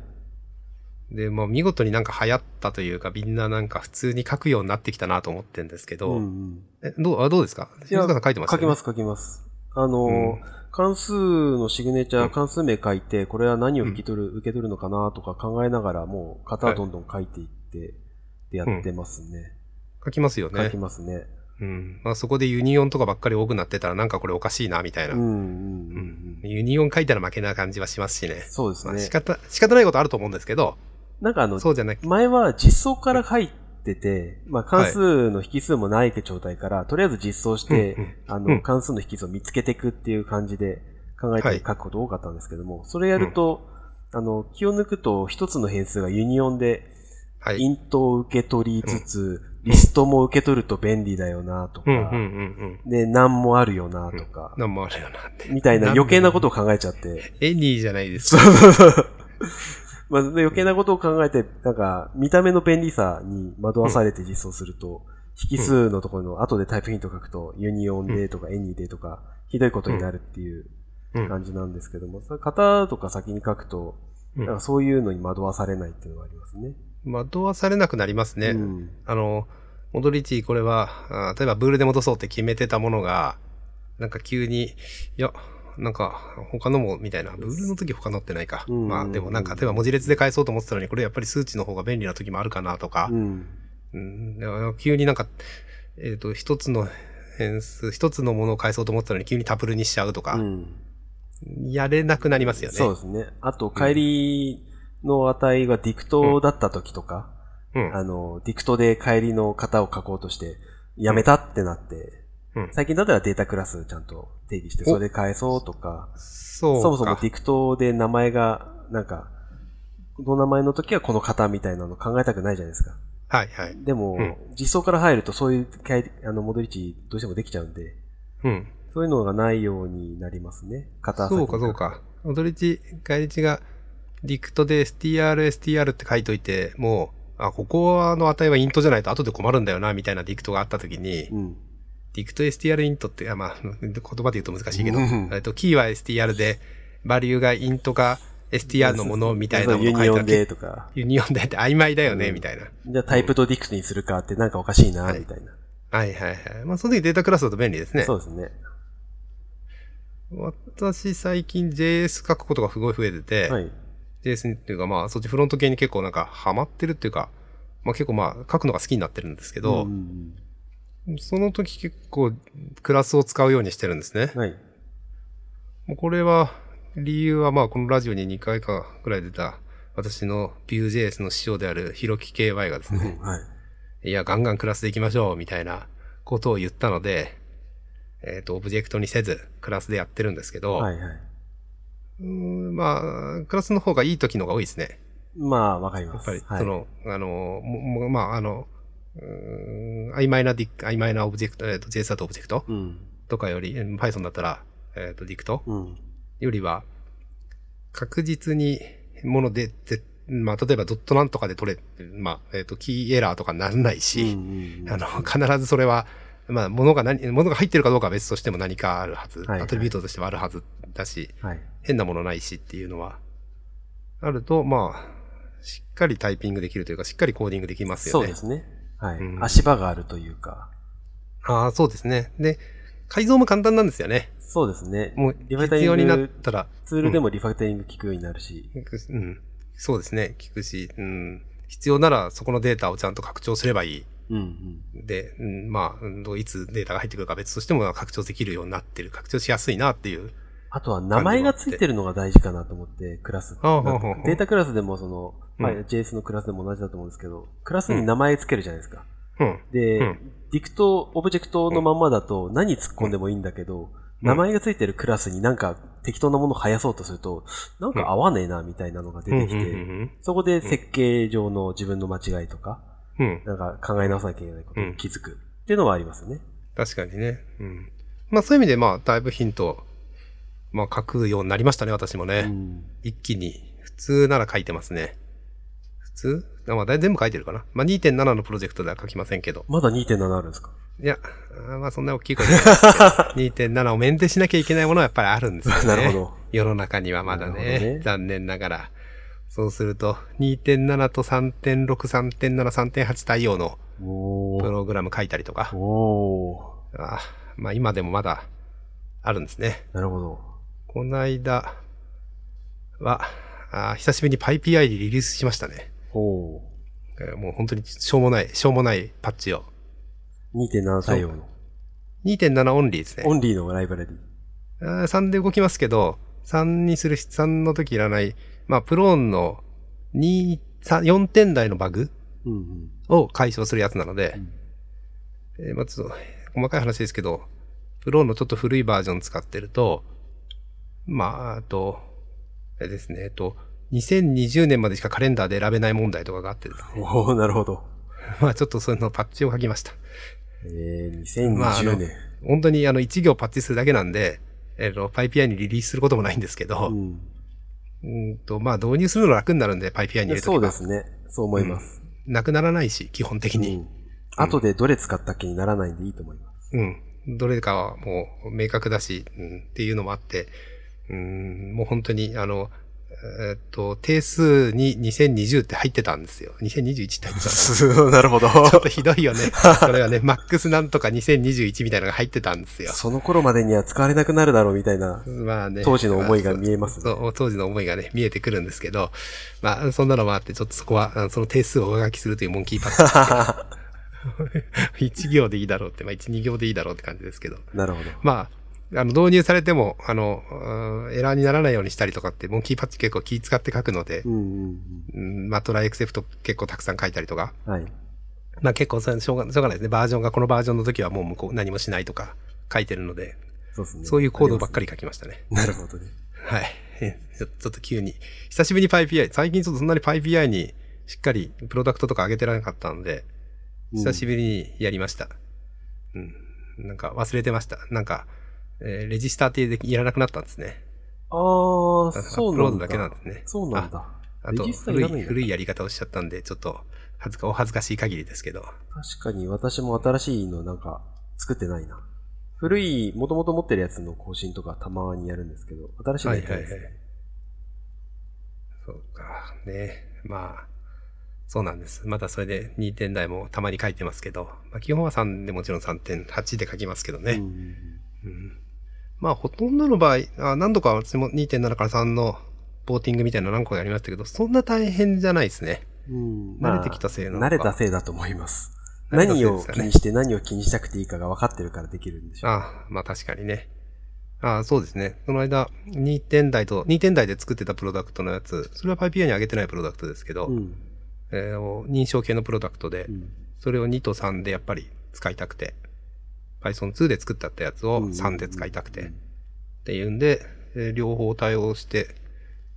で、まあ見事になんか流行ったというか、みんななんか普通に書くようになってきたなと思ってるんですけど、うんうんえどうあどうですか？いや静香さん書いてます？よね書きます、書きます。あの、うん関数のシグネチャー、うん関数名書いて、これは何を引き取る、受け取るのかなとか考えながら、もう型をどんどん書いていって、でやってますね。書きますよね書き。ますね。うん。まあそこで Union とかばっかり多くなってたらなんかこれおかしいな、みたいな。うんうんうんうんうん。 Union 書いたら負けな感じはしますしね。そうですねまあ仕。方、仕方ないことあると思うんですけど、なんかあの、そうじゃなく前は実装から入ってて、まあ関数の引数もない状態から、とりあえず実装して、うんうんあの、うん関数の引数を見つけていくっていう感じで考えはいて書くこと多かったんですけども、それやると、あの、気を抜くと一つの変数が Union で、はい。 int を受け取りつつ、リストも受け取ると便利だよなとか、うんうんうんうん。で、何もあるよなとか、 None もあるよなって。みたいな余計なことを。を考えちゃって、Any じゃないですか。まあ、で余計なことを考えて、なんか、見た目の便利さに惑わされて実装すると、引数のところの後で type hint 書くと、 Union でとか Any でとか、ひどいことになるっていううん感じなんですけども、型とか先に書くと、うんなんかそういうのに惑わされないっていうのがありますね。惑わされなくなりますね。うん。あの、戻り値、これは、あ例えばブールで戻そうって決めてたものが、なんか急に、いや、なんか、他のも、みたいな。ブールの時他のってないか。うんまあ、でもなんか、例えば文字列で返そうと思ってたのに、これやっぱり数値の方が便利な時もあるかなとかう。ん。うん。急になんか、えっ、と、一つの変数、一つのものを返そうと思ってたのに急にタプルにしちゃうとか、うん。やれなくなりますよね。そうですね。あと、帰りの値がディクトだった時とか、うん。あの、ディクトで帰りの型を書こうとして、やめたってなって、うん最近だったらデータクラスちゃんと定義して、おそれで返そうとか、そうか。そもそもディクトで名前が、なんか、この名前の時はこの型みたいなの考えたくないじゃないですか。はいはい。でも、うん実装から入るとそういうあの戻り値どうしてもできちゃうんで、うん。そういうのがないようになりますね。型そうかそう。か。踊り値、返り値が、ディクトで str、str って書いといて、もう、あ、ここの値はイントじゃないと後で困るんだよな、みたいなディクトがあったときに、うん。ディクト str イントって、あまあ、言葉で言うと難しいけど、うんえっと、キーは str で、バリューがイントか str のものみたいなもの書いてある Union でとか、 Union でって曖昧だよね、うんみたいな。じゃあ TypedDict にするかってなんかおかしいな、はいみたいな。はいはいはい。まあ、その時データクラスだと便利ですね。そうですね。私最近 JS 書くことがすごい増えてて、はい。JS っていうかまあそっちフロント系に結構なんかハマってるっていうか、まあ結構まあ書くのが好きになってるんですけど、うんその時結構クラスを使うようにしてるんですね。はい。もうこれは理由はまあこのラジオに2回かぐらい出た私の Vue.js の師匠であるヒロキ KY がですね、はい。いやガンガンクラスで行きましょうみたいなことを言ったので、えっ、とオブジェクトにせずクラスでやってるんですけど、はいはい。うーんまあクラスの方がいい時のが多いですね。まあ、わかります。やっぱり、はい、その、あの、ももまあ、あの、うーん曖昧なディック、曖昧なオブジェクト、えっ、と、JS だとオブジェクトうん。とかより、えー Python だったら、えっ、と、ディクトうん。よりは、確実にもので、ぜまあ、例えばドットなんとかで取れ、まあ、えっ、と、キーエラーとかならないし、うんうん あの、必ずそれは、まあ、ものが何、ものが入ってるかどうかは別としても何かあるはず、はいはいアトリビュートとしてはあるはずだし、はい。変なものないしっていうのは、あると、まあ、しっかりタイピングできるというか、しっかりコーディングできますよね。そうですね。はい。うん足場があるというか。ああ、そうですね。で、改造も簡単なんですよね。そうですね。もう、リファクタリン必要になっグ、たら、ツールでもリファクタリング効くようになるし。うん、そうですね。聞くし、うん、必要ならそこのデータをちゃんと拡張すればいい。うんうん。で、うん、まあ、うんいつデータが入ってくるか別としても拡張できるようになってる。拡張しやすいなっていう。あとは名前がついてるのが大事かなと思って、クラス。デデータクラスでもその、まあ、うん JS のクラスでも同じだと思うんですけど、クラスに名前つけるじゃないですか。うん。で、うん dict、オブジェクトのまんまだと何突っ込んでもいいんだけど、名前がついてるクラスになんか適当なものを生やそうとすると、なんか合わねえなみたいなのが出てきて、うんそこで設計上の自分の間違いとか。なんか考え直さなきゃいけないことに気づくっていうのはありますね。確かにね。うん。まあそういう意味で、まあ、 type hint、まあ書くようになりましたね、私もね。うん。一気に。普通なら書いてますね。普通あまあ、だい全部書いてるかな。まあ2.7のプロジェクトでは書きませんけど。まだ2.7あるんですか？いや、あーまあそんな大きい声じゃないですけど 2.7をメンテしなきゃいけないものはやっぱりあるんですよね。なるほど。世の中にはまだねね残念ながら。そうすると、2.7と3.6、3.7、3.8対応の。プログラム書いたりとか。あーまあ今でもまだあるんですね。なるほど。この間は、あー久しぶりに PyPI でリリースしましたね。おー。えーもう本当にしょうもない、しょうもないパッチを。2.7対応の。2.7オンリーですね。オンリーのライブラリ。あー3で動きますけど、3にする、3の時いらない、まあ、プローンの2、3 4点台のバグうんうん。を解消するやつなので、うんえーまあ、ちょっと、細かい話ですけど、プローンのちょっと古いバージョン使ってると、まあ、あと、あれですね、えっと、2020年までしかカレンダーで選べない問題とかがあってですね。おー、なるほど。まあ、ちょっとそのパッチを書きました。えー、まああの2020年。本当にあの、1行パッチするだけなんで、えっと、PyPI にリリースすることもないんですけど、うん。うんと、まあ導入するの楽になるんで、PyPI に入れとそ。うですね。そう思います。なくならないし、基本的に。うん。後でどれ使ったっけにならないんでいいと思います。うん。どれかはもう明確だし、うん、っていうのもあって、うん、もう本当に、あの、えーっと、定数に2020って入ってたんですよ。2021って入ってたんですよ。なるほど。ちょっとひどいよね。それがね、マックスなんとか2021みたいなのが入ってたんですよ。その頃までには使われなくなるだろうみたいな。まあね。当時の思いが見えますねそうそう当時の思いがね、見えてくるんですけど、まあ、そんなのもあって、ちょっとそこは、その定数を上書きするというモンキーパッチですけど。1行でいいだろうって、まあ1、2行でいいだろうって感じですけど。なるほど。まあ、あの、導入されても、あの、うんエラーにならないようにしたりとかって、モンキーパッチ結構気使って書くのでう、んうんうん、まあトライエクセプト結構たくさん書いたりとか、うん。はい。まあ結構それしょうがしょうがないですね。バージョンがこのバージョンの時はもう向こう何もしないとか書いてるので、そうですね。そういうコードばっかり。り書きましたね。なるほどね。はい。ちょっと急に。久しぶりに PyPI、最近ちょっとそんなに PyPI にしっかりプロダクトとか上げてなかったので、うん久しぶりにやりました。うん。なんか忘れてました。なんか、えーレジスターっていらなくなったんですね。ああ、アッそうなんだ。プロードだけなんですね。そうなんだ。あと古い、古いやり方をしちゃったんで、ちょっと恥ずか、お恥ずかしい限りですけど。確かに私も新しいのなんか作ってないな。古い、もともと持ってるやつの更新とかたまにやるんですけど、新しいのやってないですね。そうか、ね。まあ、そうなんです。まだそれで2点台もたまに書いてますけど、まあ、基本は3でもちろん3.8で書きますけどね。うんうんまあ、ほとんどの場合、あ何度か私も2.7から3のボーティングみたいなの何個かやりましたけど、そんな大変じゃないですね。うん慣れてきたせいなのか慣れたせいだと思います。何を気にして何を気にしたくていいかが分かってるからできるんでしょう。ああ、まあ確かにね。ああ、そうですね。その間、2点台と、2点台で作ってたプロダクトのやつ、それは PyPI に上げてないプロダクトですけど、うん。えー認証系のプロダクトで、うんそれを2と3でやっぱり使いたくて、Python2 で作ったってやつを3で使いたくて、っていうんで、えー両方対応して、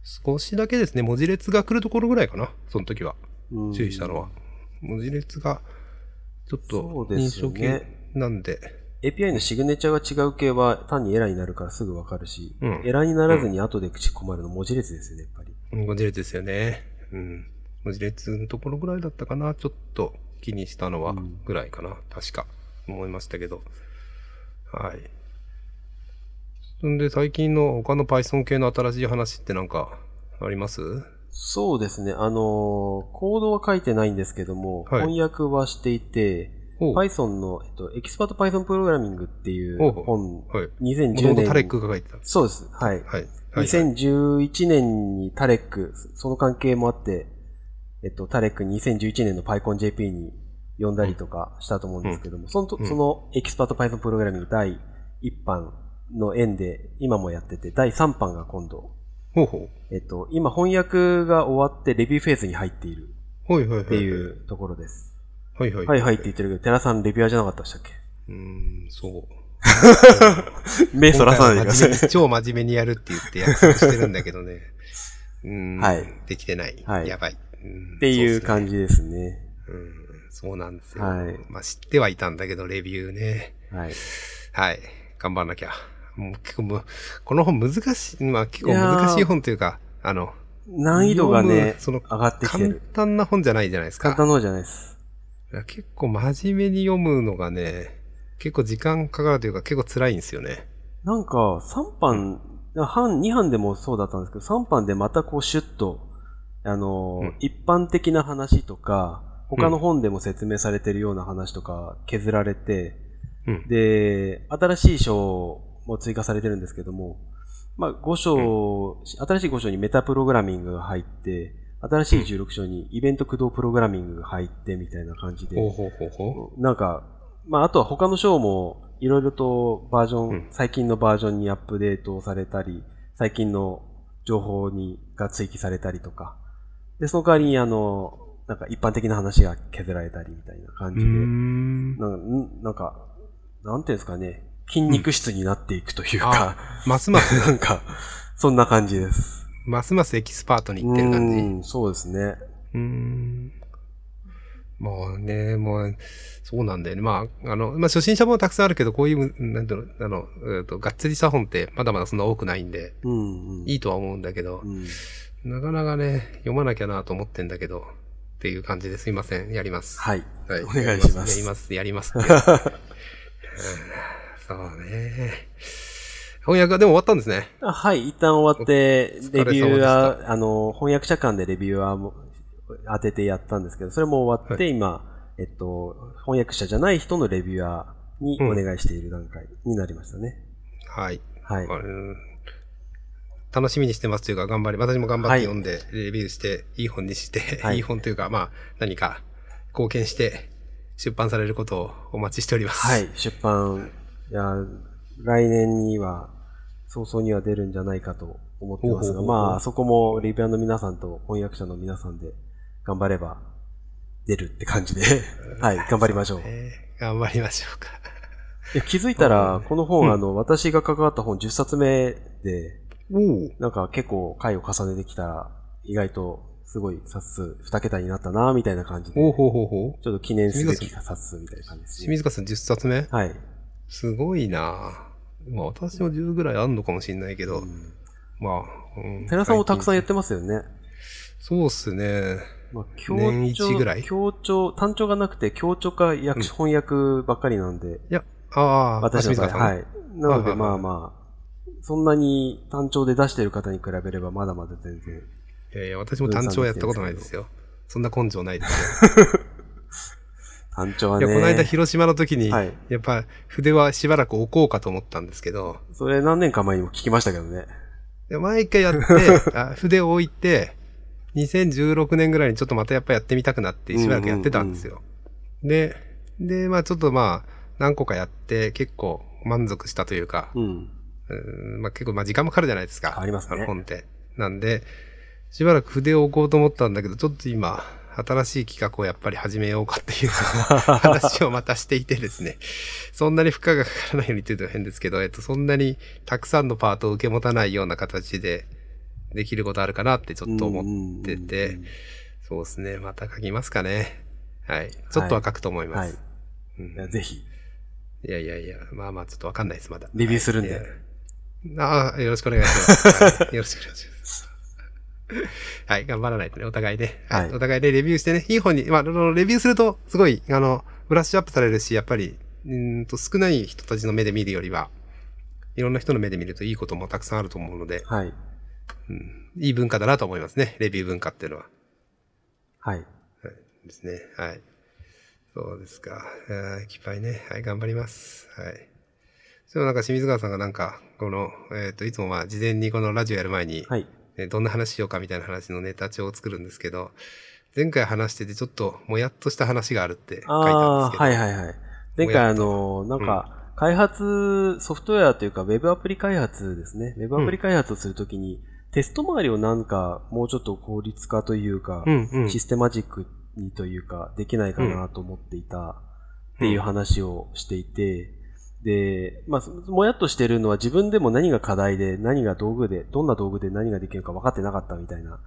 少しだけですね、文字列が来るところぐらいかな、その時は。うん注意したのは。文字列が、ちょっと認証系ねなんで、API のシグネチャーが違う系は単にエラーになるからすぐ分かるし、うんエラーにならずに後で口困るの文字列ですよね、やっぱり。うん文字列ですよね。うん。文字列のところぐらいだったかな、ちょっと気にしたのはうんぐらいかな、確か思いましたけど。はい。そんで最近の他の Python 系の新しい話ってなんかあります？そうですね。あのーコードは書いてないんですけども、はい翻訳はしていて、Python の、えっと、エキスパート Python プログラミングっていう本、はい。2010年タレックが書いてた。そうです。はい。はい。はい。2011年にタレック、その関係もあって、えっと、タレック2011年の PyConJP に呼んだりとかしたと思うんですけども、そのと、うんそのエキスパート Python プログラミング第1版の円で今もやってて、第3版が今度、ほうほえっと、今翻訳が終わってレビューフェーズに入っているう。はいはいはい。っていうところです。はいはい。はいはいって言ってるけど、寺さんレビュアーじゃなかったでしたっけ？うーん、そう。目そらさないでください超真面目にやるって言って約束してるんだけどね。うーん。はいできてない。はいやばい。っっていう感じ。じですね。うん、そうなんですよ。はいまあ知ってはいたんだけど、レビューね。はい。はい。頑張らなきゃ。もう結構この本難しい、まあ結構難しい本というか、あの、難易度がねその上がってきて簡る。単な本じゃないじゃないですか。簡単な方じゃないです。結構真面目に読むのがね、結構時間かかるというか結構辛いんですよね。なんか、3版、半、2版でもそうだったんですけど、3版でまたこうシュッと、あのー、うん一般的な話とか、他の本でも説明されてるような話とか削られて、うん。で、新しい章も追加されてるんですけども、まあ、5章、新しい5章にメタプログラミングが入って、新しい16章にイベント駆動プログラミングが入ってみたいな感じで、なんか、まあ、あとは他の章もいろいろとバージョン、うん。最近のバージョンにアップデートされたり、最近の情報にが追記されたりとか、で、その代わりにあの、なんか一般的な話が削られたりみたいな感う。うじで、ーん。なんかんなんか、なんていうんですかね、筋肉質になっていくというか、ますます、なんか、そんな感じです。ますますエキスパートにいってる感じ。うんそうですね。うーん。まあね、もう、そうなんだよね。まあ、あの、まあ初心者もたくさんあるけど、こういう、なんていうの、あの、えっと、がっつりした本ってまだまだそんな多くないんで、うん、うん。いいとは思うんだけどう、ん。なかなかね、読まなきゃなと思ってんだけど、っていう感じですいません。やります。はい。はい。お願いしますやります、やります。そうね。翻訳がでも終わったんですね。あはい、一旦終わって、レビューでは、あの、翻訳者間でレビューアーも当ててやったんですけど、それも終わって、今、えっと、翻訳者じゃない人のレビュアーにお願いしている段階になりましたね。はい。はい。うん楽しみにしてますというか、頑張り、私も頑張っはいて読んで、レビューして、いい本にして、はいい、い本というか、まあ、何か貢献して、出版されることをお待ちしております。はい、出版、いや、来年には、早々には出るんじゃないかと思ってますが、ほうほうほうまあ、そこもレビュアーの皆さんと翻訳者の皆さんで頑張れば出るって感じで、はい、頑張りましょう。えー頑張りましょうか。いや気づいたら、この本、うんあの、私が関わった本10冊目で、おお。なんか結構回を重ねてきたら、意外とすごい冊数2桁になったな、みたいな感じで、おうほうほうほう。ちょっと記念すべき冊数みたいな感じですね。清水川さん10冊目？はい。すごいなまあ私も10ぐらいあんのかもしれないけど、うんまあ、うん寺さんもたくさんやってますよね。そうっすね。まあ、強年一ぐらい強調、単調がなくて、強調か訳、うん翻訳ばっかりなんで、いや、ああ、私の場合。はい。なので、まあまあ、そんなに単調で出してる方に比べれば、まだまだ全然。いやいや、私も単調やったことないですよ。そんな根性ないですよ。単調はいね。や、この間広島の時に、はいやっぱ筆はしばらく置こうかと思ったんですけど、それ何年か前にも聞きましたけどね。で毎回やって、あ筆を置いて、2016年ぐらいにちょっとまたやっぱやってみたくなってしばらくやってたんですよ。で、で、まあちょっとまあ何個かやって結構満足したというか、うん。うんまあ結構まあ時間もかかるじゃないですか。かかりますね本って。なんで、しばらく筆を置こうと思ったんだけど、ちょっと今、新しい企画をやっぱり始めようかっていう 話をまたしていてですね。そんなに負荷がかからないようにっていうと変ですけど、えっと、そんなにたくさんのパートを受け持たないような形でできることあるかなってちょっと思っててうん、そうですね。また書きますかね。はい。ちょっとは書くと思いまはい。す。うんぜひ、いやいやいや、まあまあちょっとわかんないです、まだ。レビューするんではいああ、よろしくお願いします。はいよろしくお願いします。はい、頑張らないとね、お互いね。はい。はいお互いでレビューしてね、いい本に、まあ、あのレビューすると、すごい、あの、ブラッシュアップされるし、やっぱり、うーんと、少ない人たちの目で見るよりは、いろんな人の目で見るといいこともたくさんあると思うので、はい。うん、いい文化だなと思いますね、レビュー文化っていうのは。はい。ですね。はい。そうですか。あっぱいね。はい、頑張ります。はい。そうなんか清水川さんがなんか、この、えっ、と、いつもまあ、事前にこのラジオやる前に、はい。ねどんな話しようかみたいな話のネタ帳を作るんですけど、前回話しててちょっともやっとした話があるって書いたんですけど、はいはいはい。前回あの、なんか、開発、ソフトウェアというか、ウェブアプリ開発ですね。ウェブアプリ開発をするときに、テスト周りをなんか、もうちょっと効率化というか、うんうん。システマジックにというか、できないかなと思っていたっていう話をしていて、で、まあ、もやっとしてるのは自分でも何が課題で、何が道具で、どんな道具で何ができるか分かってなかったみたいな、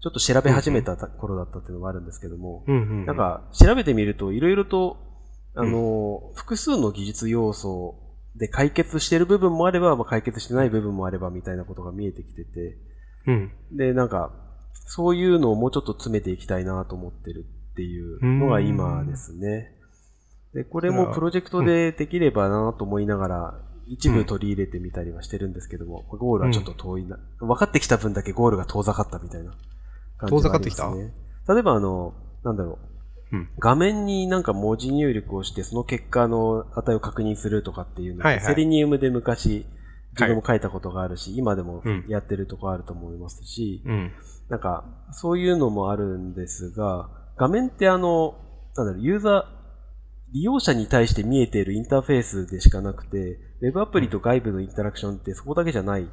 ちょっと調べ始めた頃だったっていうのがあるんですけども。なん、か調べてみると、いろいろと、あの、複数の技術要素で解決してる部分もあれば、まあ、解決してない部分もあればみたいなことが見えてきてて、うん。で、なんか、そういうのをもうちょっと詰めていきたいなと思ってるっていうのが今ですね。で、これもプロジェクトでできればなと思いながら、一部取り入れてみたりはしてるんですけども、ゴールはちょっと遠いな。分かってきた分だけゴールが遠ざかったみたいな感じね。遠ざかってきた？例えばあの、なんだろう。うん。画面になんか文字入力をして、その結果の値を確認するとかっていうのを、はいはいセリニウムで昔、自分も書いたことがあるし、今でもうんやってるとこあると思いますし、うん。なんか、そういうのもあるんですが、画面ってあの、なんだろう、ユーザー、利用者に対して見えているインターフェースでしかなくて、ウェブアプリと外部のインタラクションってそこだけじゃないっ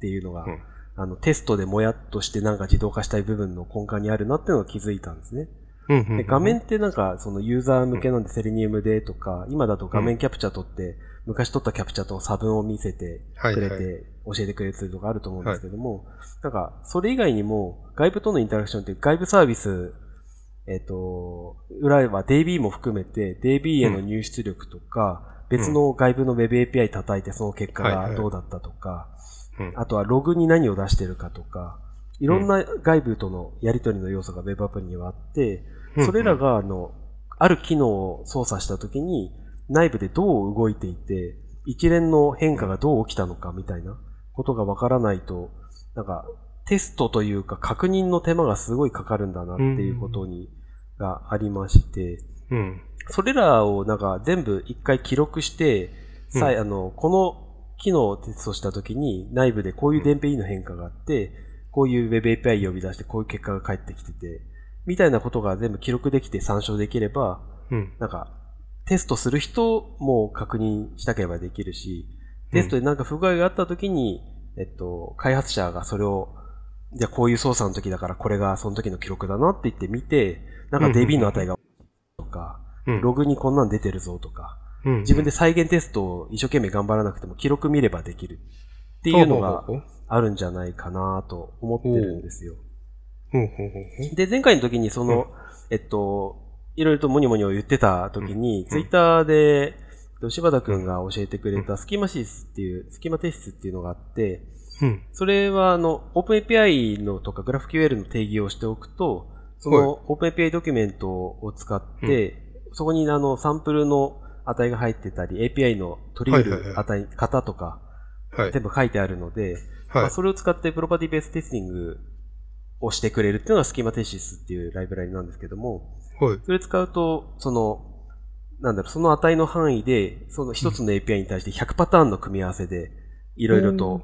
ていうのが、うんあの、テストでもやっとしてなんか自動化したい部分の根幹にあるなっていうのを気づいたんですね。うんうん。で画面ってなんか、そのユーザー向けなんでセリニウムでとか、今だと画面キャプチャー撮って、昔撮ったキャプチャーと差分を見せてくれて、教えてくれるツールとかあると思うんですけども、なんか、それ以外にも、外部とのインタラクションっていう外部サービス、えっ、と、裏は DB も含めて、DB への入出力とか、別の外部の Web API 叩いてその結果がどうだったとか、うん。あとはログに何を出してるかとか、いろんな外部とのやり取りの要素が Web アプリにはあって、うん。それらが、あの、ある機能を操作したときに、内部でどう動いていて、一連の変化がどう起きたのかみたいなことがわからないと、なんか、テストというか確認の手間がすごいかかるんだなっていうことに、がありまして、うん。それらをなんか全部一回記録して、さいあの、この機能をテストしたときに内部でこういう電平 E の変化があって、こういう Web API 呼び出してこういう結果が返ってきてて、みたいなことが全部記録できて参照できれば、うん。なんか、テストする人も確認したければできるし、テストでなんか不具合があったときに、えっと、開発者がそれを、じゃあこういう操作の時だからこれがその時の記録だなって言って見て、なんか DB の値がとか、うん。ログにこんなん出てるぞとか、うん自分で再現テストを一生懸命頑張らなくても記録見ればできるっていうのがあるんじゃないかなと思ってるんですよ。で、前回の時にその、えっと、いろいろとモニモニを言ってた時に、ん。ツイッターで、えっと柴田くん。が教えてくれたスキマシスっていう、スキマ提出っていうのがあって、うん。それはあの、OpenAPI のとか GraphQL の定義をしておくと、その OpenAPI ドキュメントを使って、そこにあの、サンプルの値が入ってたり、API の取り得る値、型とか、はい。全部書いてあるので、まはい。あそれを使ってプロパティベーステスティングをしてくれるっていうのがスキマテシスっていうライブラリなんですけども、はい。それ使うと、その、なんだろう、その値の範囲で、その一つの API に対して100パターンの組み合わせで、いろいろと、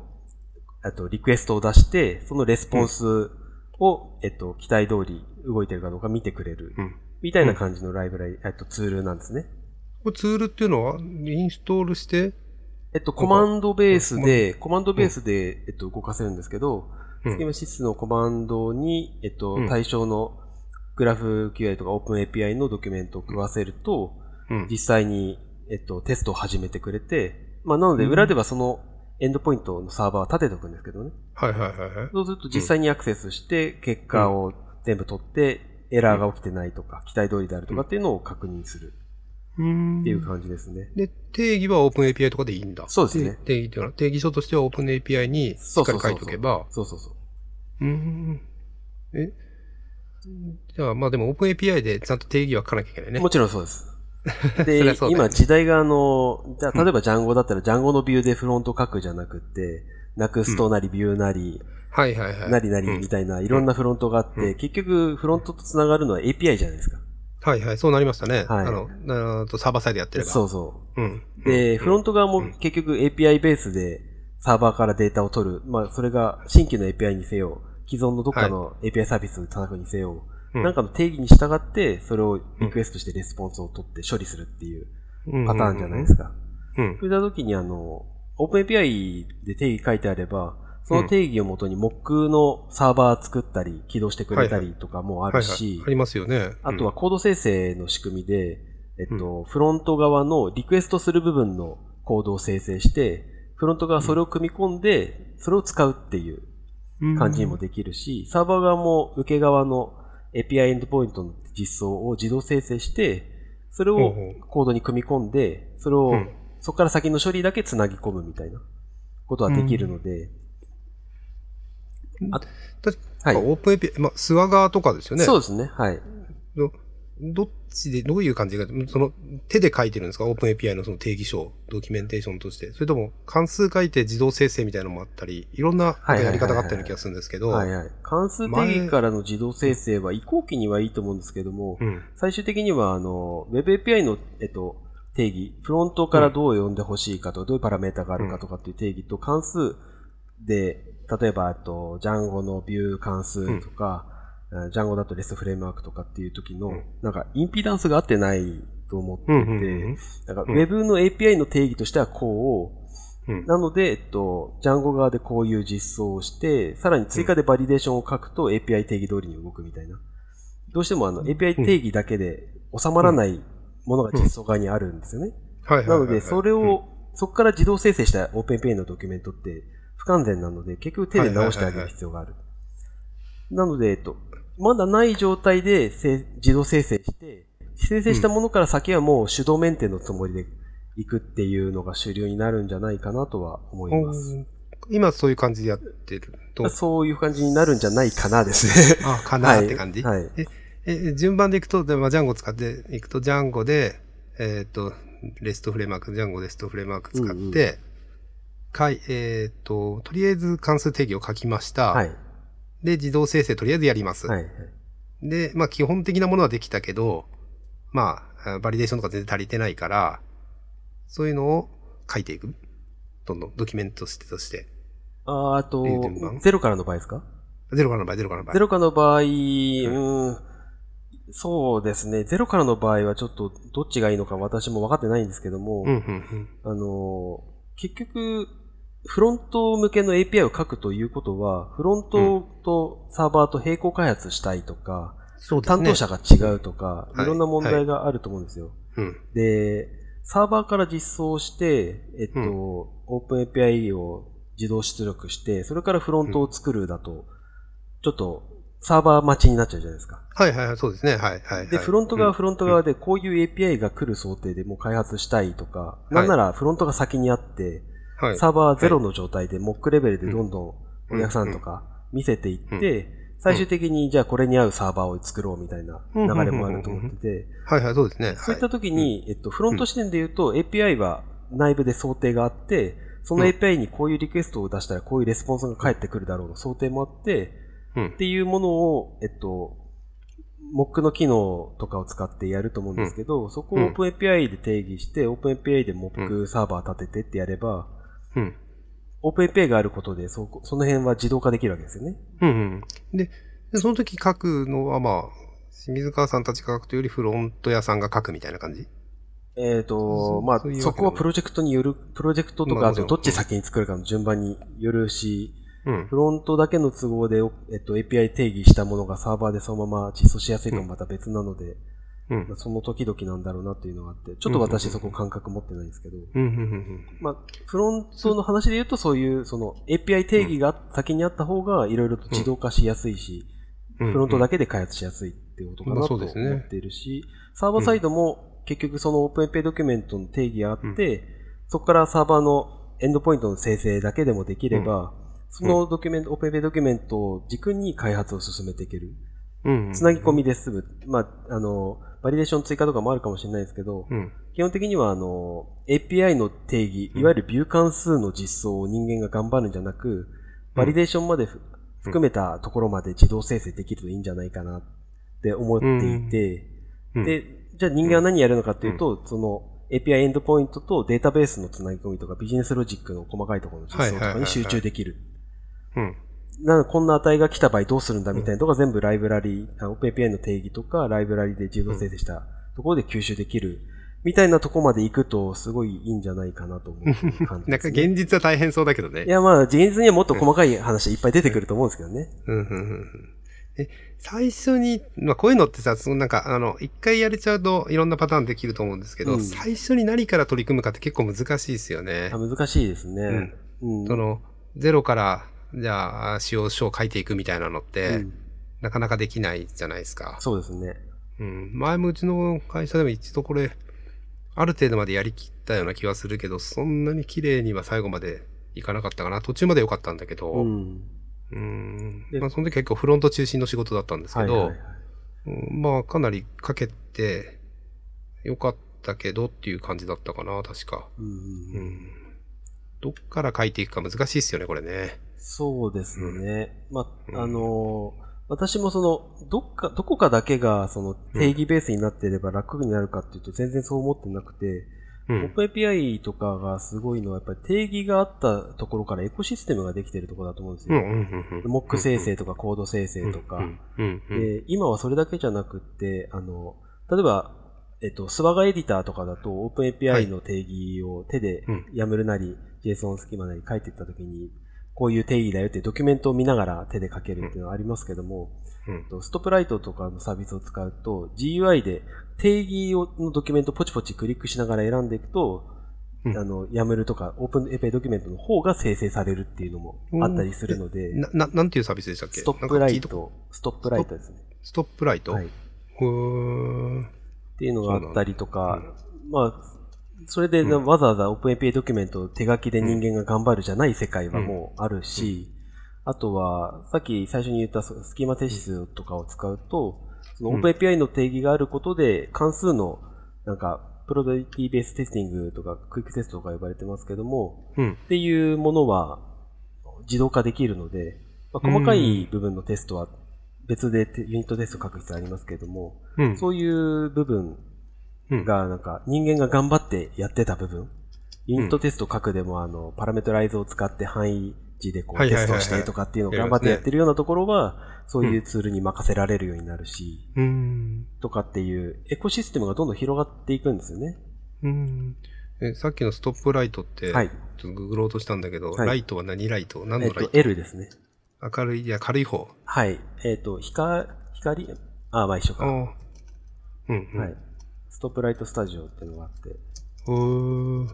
あと、リクエストを出して、そのレスポンスを、えっと、期待通り動いてるかどうか見てくれる、うん。みたいな感じのライブラリ、えっと、ツールなんですね。これツールっていうのは、インストールして、えっと、コマンドベースで、コマンド。ベースで、えっと、動かせるんですけど、うん。スキマシスのコマンドに、えっとうん、対象のグラフ QI とか OpenAPI のドキュメントを食わせると、うん。実際に、えっと、テストを始めてくれて、まあ、なので、裏ではそのエンドポイントのサーバーは立てておくんですけどね。はいはいはいはい。そうすると実際にアクセスして、結果を全部取って、エラーが起きてないとか、期待通りであるとかっていうのを確認するうんっていう感じですね。で、定義は OpenAPI とかでいいんだ。そうですね定義っていうのは、定義書としては OpenAPI にしっかり書いておけば、そうそうそう。うーん。え？じゃあ、まあでも OpenAPI でちゃんと定義は書かなきゃいけないね。もちろんそうです。そで、今時代があの、じゃあ例えば Django だったら Django のビューでフロント書くじゃなくって、Next なりビューなり、はいはいはい。なりなりうんみたいないろんなフロントがあって、結局フロントと繋がるのは API じゃないですか。はいはい、そうなりましたね。はいあの、サーバーサイドやってれば。。そうそううん。う。で、フロント側もうん結局 API ベースでサーバーからデータを取る。まあ、それが新規の API にせよ、既存のどっかの API サービスに叩くにせよ、うんなんかの定義に従って、それをリクエストしてレスポンスを取って処理するっていううんパターンじゃないですか。うん。そういった時にあの、OpenAPI で定義書いてあれば、その定義をもとに Mock のサーバー作ったり、起動してくれたりとかもあるし。ありますよね。あとはコード生成の仕組みで、えっと、フロント側のリクエストする部分のコードを生成して、フロント側それを組み込んで、それを使うっていううん感じにもできるし、サーバー側も受け側の API エンドポイントの実装を自動生成して、それをコードに組み込んで、それをうん。そこから先の処理だけつなぎ込むみたいなことはできるので、あ確か、はい。オープン API、まあ、スワガーとかですよね。そうですね、はい。どどっちで、どういう感じが、その、手で書いてるんですか？オープン API のその定義書、ドキュメンテーションとして。それとも、関数書いて自動生成みたいなのもあったり、いろんなやり方があったような気がするんですけど。はいはい。関数定義からの自動生成は移行期にはいいと思うんですけども、うん。最終的には、あの、Web API の、えっと、定義、フロントからどう呼んでほしいかとか、どういうパラメータがあるかとかっていう定義と関数で、例えば、あと、Django のビュー関数とか、Django だと REST フレームワークとかっていう時の、うん。なんか、インピダンスが合ってないと思ってて、なんか、うん。Web の API の定義としてはこう、うん。なので、えっと、Django 側でこういう実装をして、さらに追加でバリデーションを書くと API 定義通りに動くみたいな。どうしてもあの API 定義だけで収まらないものが実装側にあるんですよね。なので、それを、そこから自動生成した OpenAPI のドキュメントって不完全なので、結局手で直してあげる必要がある。なので、えっと、まだない状態でせ自動生成して、生成したものから先はもう手動メンテのつもりで行くっていうのが主流になるんじゃないかなとは思います。うん今そういう感じでやってると。そういう感じになるんじゃないかなですね。あ、かなって感じ、はいはいえ、え、順番でいくと、でまあ、ジャンゴ使っていくと、ジャンゴで、えっ、と、レストフレームワーク、ジャンゴレストフレームワーク使って、うんうんかい、えっ、と、とりあえず関数定義を書きました。はい。で、自動生成とりあえずやります。はい。で、まあ基本的なものはできたけど、まあ、バリデーションとか全然足りてないから、そういうのを書いていく。どんどんドキュメントとしてとして。あーあとゼロからの場合ですか？ゼロからの場合、ゼロからの場合。ゼロからの場合、うーん、そうですね。ゼロからの場合はちょっとどっちがいいのか私も分かってないんですけども、うん、うん、あの、結局、フロント向けの API を書くということは、フロントとサーバーと並行開発したいとか、そうですね。担当者が違うとか、はいいろんな問題があると思うんですよ。うん。で、サーバーから実装して、えっと、うんオープン API を自動出力して、それからフロントを作るだと、ちょっとサーバー待ちになっちゃうじゃないですか。はいはいはい、そうですね。はいはい、はい。で、フロント側フロント側でこういう API が来る想定でもう開発したいとか、いなんならフロントが先にあって、はい。サーバーはゼロの状態で、モックレベルでどんどんお客さんとか見せていって、最終的にじゃあこれに合うサーバーを作ろうみたいな流れもあると思ってて、はいはい、そうですね。そういったは時に、えっと、フロント視点で言うと API は内部で想定があって、そのうん API にこういうリクエストを出したらこういうレスポンスが返ってくるだろうの想定もあって、うん。っていうものを、えっと、モックの機能とかを使ってやると思うんですけど、そこをうん OpenAPI で定義して、OpenAPI でモックサーバー立ててってやれば、うん。OpenAPI があることで、そこその辺は自動化できるわけですよね。うんうん。で、でその時書くのはまあ、清水川さんたちが書くというよりフロント屋さんが書くみたいな感じ？えっ、そと、うまあそういう、そこはプロジェクトによる、プロジェクトとか、あとどっち先に作るかの順番によるし、うん。フロントだけの都合で、えっと、API 定義したものがサーバーでそのまま実装しやすいかもまた別なので、うんまあ。その時々なんだろうなっていうのがあって、ちょっと私そこ感覚持ってないんですけど。まあ、フロントの話で言うとそういう、その API 定義が先にあった方がいろいろと自動化しやすいし、うん。フロントだけで開発しやすいっていうことかなまあと思そうですねっているし、サーバーサイドも結局その OpenAPI ドキュメントの定義があって、そこからサーバーのエンドポイントの生成だけでもできれば、そのドキュメント、OpenAPI ドキュメントを軸に開発を進めていける。うん。つなぎ込みで済む。まあ、あの、バリデーション追加とかもあるかもしれないですけど、うん。基本的にはあの、API の定義、いわゆるビュー関数の実装を人間が頑張るんじゃなく、バリデーションまでふ含めたところまで自動生成できるといいんじゃないかなって思っていて、うん、で、じゃあ人間は何やるのかっていうと、その API エンドポイントとデータベースのつなぎ込みとかビジネスロジックの細かいところの実装とかに集中できる。うん。なこんな値が来た場合どうするんだみたいなとこが全部ライブラリー、あ OpenAPI の定義とかライブラリで自動生成したところで吸収できる。みたいなとこまで行くとすごいいいんじゃないかなと思う感じ なんか。現実は大変そうだけどね。いやまあ現実にはもっと細かい話いっぱい出てくると思うんですけどね。うんうんうんうん。え、最初に、まあこういうのってさ、そのなんか、あの、一回やれちゃうといろんなパターンできると思うんですけど、うん最初に何から取り組むかって結構難しいですよねあ。難しいですね。うん。その、ゼロから、じゃあ、使用書を書いていくみたいなのって、うんなかなかできないじゃないですか。そうですね。うん。前もうちの会社でも一度これ、ある程度までやりきったような気はするけど、そんなに綺麗には最後までいかなかったかな。途中まで良かったんだけど、うん。うんでまあ、その時結構フロント中心の仕事だったんですけど、はいはいはい。うんまあ、かなりかけてよかったけどっていう感じだったかな、確か。うんうん。どっから書いていくか難しいですよね、これね。そうですね。まうんあ、あのー私もその、どっか、どこかだけが、その、定義ベースになっていれば楽になるかっていうと、全然そう思ってなくて、うん。OpenAPI とかがすごいのは、やっぱり定義があったところからエコシステムができてるところだと思うんですよ。うん、うん、うんうん。モック生成とかコード生成とか。で、今はそれだけじゃなくって、あの、例えば、えっと、スワガエディターとかだと、は OpenAPI いの定義を手でうん、やめるなり、JSON スキマなり書いていったときに、こういう定義だよってドキュメントを見ながら手で書けるっていうのはありますけども、うん。とストップライトとかのサービスを使うと、GUI で定義をのドキュメントをポチポチクリックしながら選んでいくと、うん。あの、やめるとか、OpenAPI ドキュメントの方が生成されるっていうのもあったりするので、な、な、なんていうサービスでしたっけ？ストップライト、ストップライトですね。たストップライト？はい。っていうのがあったりとか、そうまあ、それでなわざわざ OpenAPI ドキュメントを手書きで人間が頑張るじゃない世界はもうあるし、あとは、さっき最初に言ったそスキーマテシスとかを使うと、そのうん OpenAPI の定義があることで、関数の、なんか、プロダリティベーステスティングとか、クイックテストとか呼ばれてますけども、うん。っていうものは自動化できるので、まあ、細かい部分のテストは別でテユニットテスト書く必要ありますけども、うん。そういう部分うん。がなんか人間が頑張ってやってた部分、ユニットテスト書くでもあの、パラメトライズを使って範囲値でこうテストしてとかっていうのを頑張ってやってるようなところは、そういうツールに任せられるようになるし、うん。とかっていうエコシステムがどんどん広がっていくんですよね。うん。え、さっきのストップライトって、はいちょっとググろうとしたんだけど、はいライトは何ライト？何えっと、のライト、L ですね。明るい、いや、軽い方。はい。えっ、と、光、光、あ、まあ一緒か。うん、うん。はい。ストップライトスタジオっていうのがあって、おー。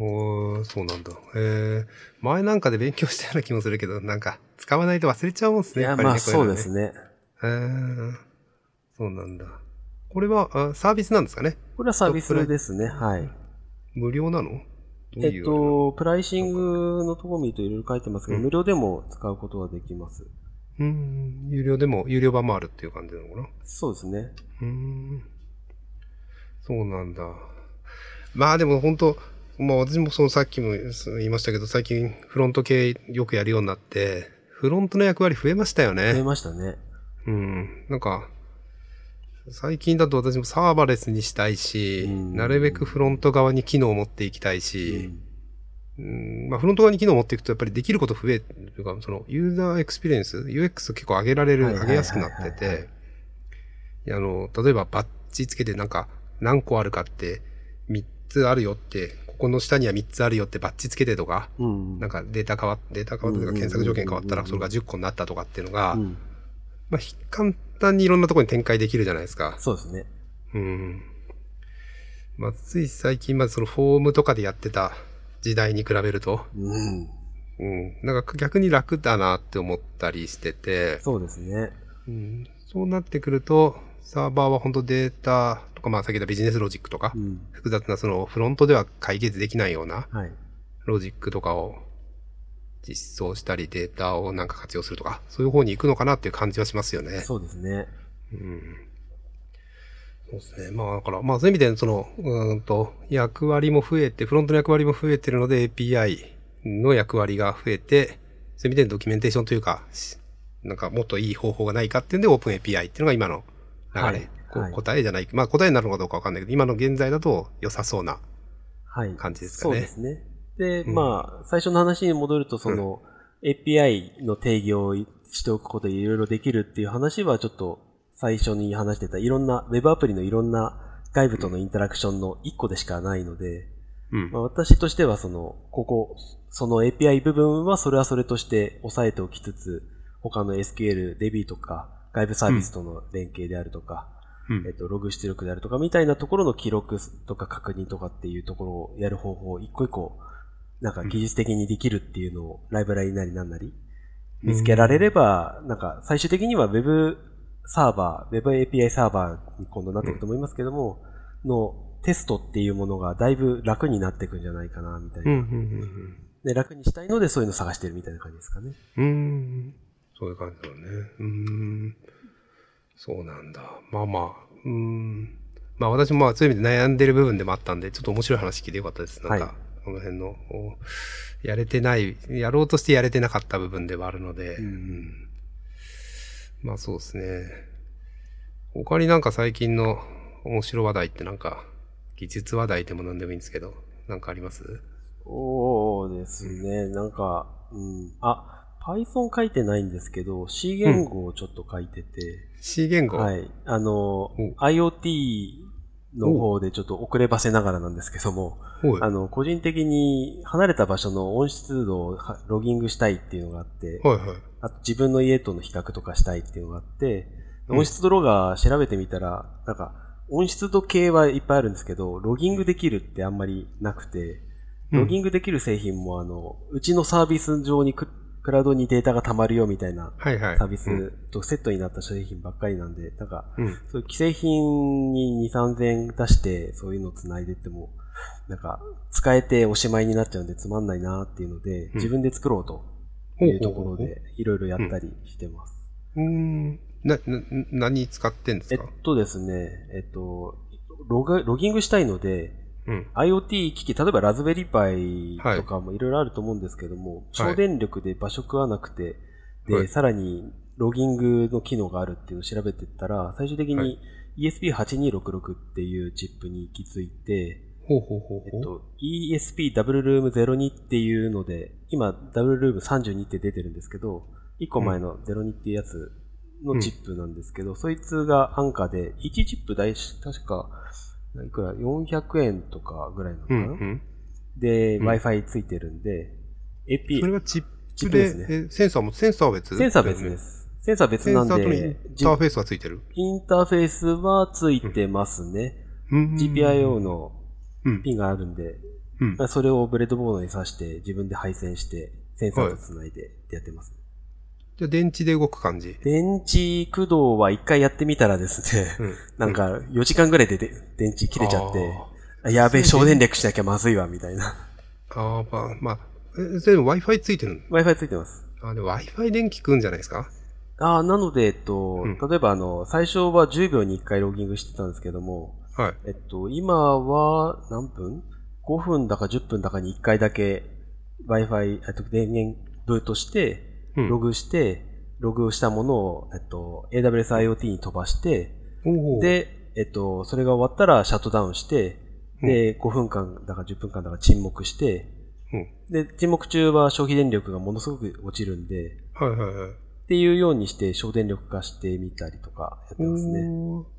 おー、そうなんだ。えー、前なんかで勉強したような気もするけど、なんか、使わないと忘れちゃうもんですね。いや、っぱりねまあそうです。ね。えー、そうなんだ。これはあサービスなんですかね？これはサービスですね。はい。無料なの？えっと、プライシングのとこ見るといろいろ書いてますけど、うん無料でも使うことはできます。うん、有料でも、有料版もあるっていう感じなのかな？そうですね。うーん。そうなんだ。まあでも本当まあ私もそのさっきも言いましたけど、最近フロント系よくやるようになって、フロントの役割増えましたよ増えね。ましたね。うん。なんか、最近だと私もサーバレスにしたいし、うんなるべくフロント側に機能を持っていきたいし、うんうんまあ、フロント側に機能を持っていくとやっぱりできること増えるというか、その user experience、UX 結構上げられる、上げやすくなってて、あの、例えばバッジつけてなんか何個あるかって3つあるよって、ここの下には3つあるよってバッジつけてとか、うん。なんかデータ変わっ、データ変わったとかうん検索条件変わったらそれが10個になったとかっていうのが、うんまあ、ひ簡単にいろんなところに展開できるじゃないですか。そうですね。うん。まあ、つい最近までそのフォームとかでやってた時代に比べると、うん。うん。なんか逆に楽だなって思ったりしてて、そうですね。うん、そうなってくると、サーバーは本当データとか、まあ先ほどビジネスロジックとか、うん。複雑なそのフロントでは解決できないようなはい。ロジックとかを実装したりデータをなんか活用するとか、そういう方に行くのかなっていう感じはしますよね。そうですね。うん。そうですね。まあだから、まあそういう意味で、その、うーんと、役割も増えて、フロントの役割も増えてるので API の役割が増えて、そういう意味でドキュメンテーションというか、しなんかもっといい方法がないかっていうんで OpenAPI っていうのが今の流れ。はいはい答えじゃない。まあ答えになるのかどうかわかんないけど、今の現在だと良さそうな。はい。感じですかねそうですね。で、うんまあ、最初の話に戻ると、その、API の定義をしておくことでいろいろできるっていう話は、ちょっと最初に話してた、いろんな、ウェブアプリのいろんな外部とのインタラクションの一個でしかないので、うん。まあ、私としては、その、ここ、その API 部分はそれはそれとして押さえておきつつ、他の SQL、DB とか、外部サービスとの連携であるとか、うん。えっと、ログ出力であるとかみたいなところの記録とか確認とかっていうところをやる方法を一個一個、なんか技術的にできるっていうのをライブラリなりなんなり見つけられれば、なんか最終的には Web サーバー、Web API サーバーに今度なっていくと思いますけども、のテストっていうものがだいぶ楽になっていくんじゃないかな、みたいな。うん、うん、で、楽にしたいのでそういうのを探してるみたいな感じですかね。うん。うん。そういう感じだね。うん。そうなんだ。まあまあ。うん。まあ私もまあそういう意味で悩んでる部分でもあったんで、ちょっと面白い話聞いてよかったです。なんか、はいこの辺の、やれてない、やろうとしてやれてなかった部分ではあるので、うんうんまあそうですね。他になんか最近の面白話題ってなんか、技術話題でも何でもいいんですけど、なんかあります？そうですね、なんか、うん。あ、Python 書いてないんですけど、C 言語をちょっと書いてて、C 言語、はい。あのうん、IoT の方でちょっと遅ればせながらなんですけども、あの、個人的に離れた場所の温湿度をはロギングしたいっていうのがあって、はいはい。あと自分の家との比較とかしたいっていうのがあって、うん温湿度ロガー調べてみたら、なんか、温湿度計はいっぱいあるんですけど、ロギングできるってあんまりなくて、ロギングできる製品もあの、うちのサービス上にククラウドにデータが溜まるよみたいな。サービスうんとセットになった製品ばっかりなんで、なんか、うん。そういう既製品に2、3000円出して、そういうのを繋いでっても、なんか、使えておしまいになっちゃうんでつまんないなっていうので、ん自分で作ろうというところで、いろいろやったりしてます。うーん。な、な、何使ってんですか？えっとですね、えっと、ログ、ロギングしたいので、うん。IoT 機器、例えばラズベリーパイとかもいろいろあると思うんですけども、省電力で場所食わなくて、で、はいさらにロギングの機能があるっていうのを調べてったら、最終的はに ESP8266 っていうチップに行き着いて、ほうほうほうほう。えっと、ESP ダブルルーム02っていうので、今ダブルルーム32って出てるんですけど、1個前の02っていうやつのチップなんですけど、そいつが安価で、1チップ大し、確か、いくら ?400 円とかぐらいなのかな、うんうん。で、うん Wi-Fi ついてるんで、AP、それはチップで、プですねえセンサーも、センサーは別？センサー別で。す。センサー別なんセンサーとのインで、ターフェースがついてる？インターフェースはついてますね。うん GPIO のうん。ピンがあるんで、うんまあそれをブレッドボードに挿して自分で配線して、センサーと繋いでってやってます。じゃあ電池で動く感じ？電池駆動は一回やってみたらですね、うん。なんか4時間ぐらいでで電池切れちゃって、あやべえ、省電力しなきゃまずいわ、みたいな。ああ、まあ、まあ、え、それでも Wi-Fi ついてるの？Wi-Fi ついてます。あ、でも Wi-Fi 電気食うんじゃないですか？ああ、なので、えっと、うん例えばあの、最初は10秒に1回ロギングしてたんですけども、はい。えっと、今は何分 ?5 分だか10分だかに1回だけ Wi-Fi、えっと、電源ブートして、うんログして、ログしたものを、えっと、AWS IoT に飛ばして、で、えっと、それが終わったらシャットダウンして、で、5分間だか10分間だか沈黙して、うん。で、沈黙中は消費電力がものすごく落ちるんで、はいはいはい。っていうようにして省電力化してみたりとかやってますね。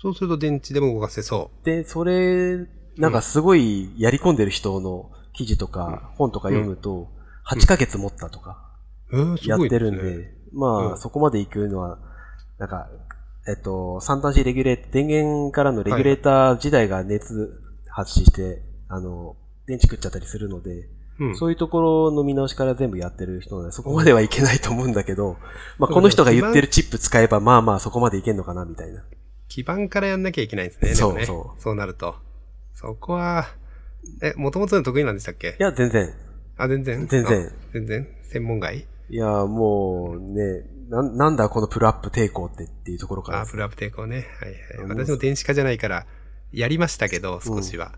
そうすると電池でも動かせそで、それ、なんかすごいやり込んでる人の記事とか本とか読むと、8ヶ月持ったとかやって。るんで、まあ、うんそこまで行くのは、なんか、えっと、三端子レギュレー電源からのレギュレーター自体が熱発信して、あの、電池食っちゃったりするので、うん。そういうところの見直しから全部やってる人なので、そこまではいけないと思うんだけど、まあ、この人が言ってるチップ使えば、まあまあそこまでいけんのかな、みたいな。基盤からやんなきゃいけないんですね。そうそうそうなると。そこは、え、もともとの得意なんでしたっけ？いや、全然。あ、全然？全然あ。全然？専門外？いや、もうね、な、なんだこのプルアップ抵抗ってっていうところからあ、プルアップ抵抗ね。はいはい。私も電子化じゃないから、やりましたけど、少しは。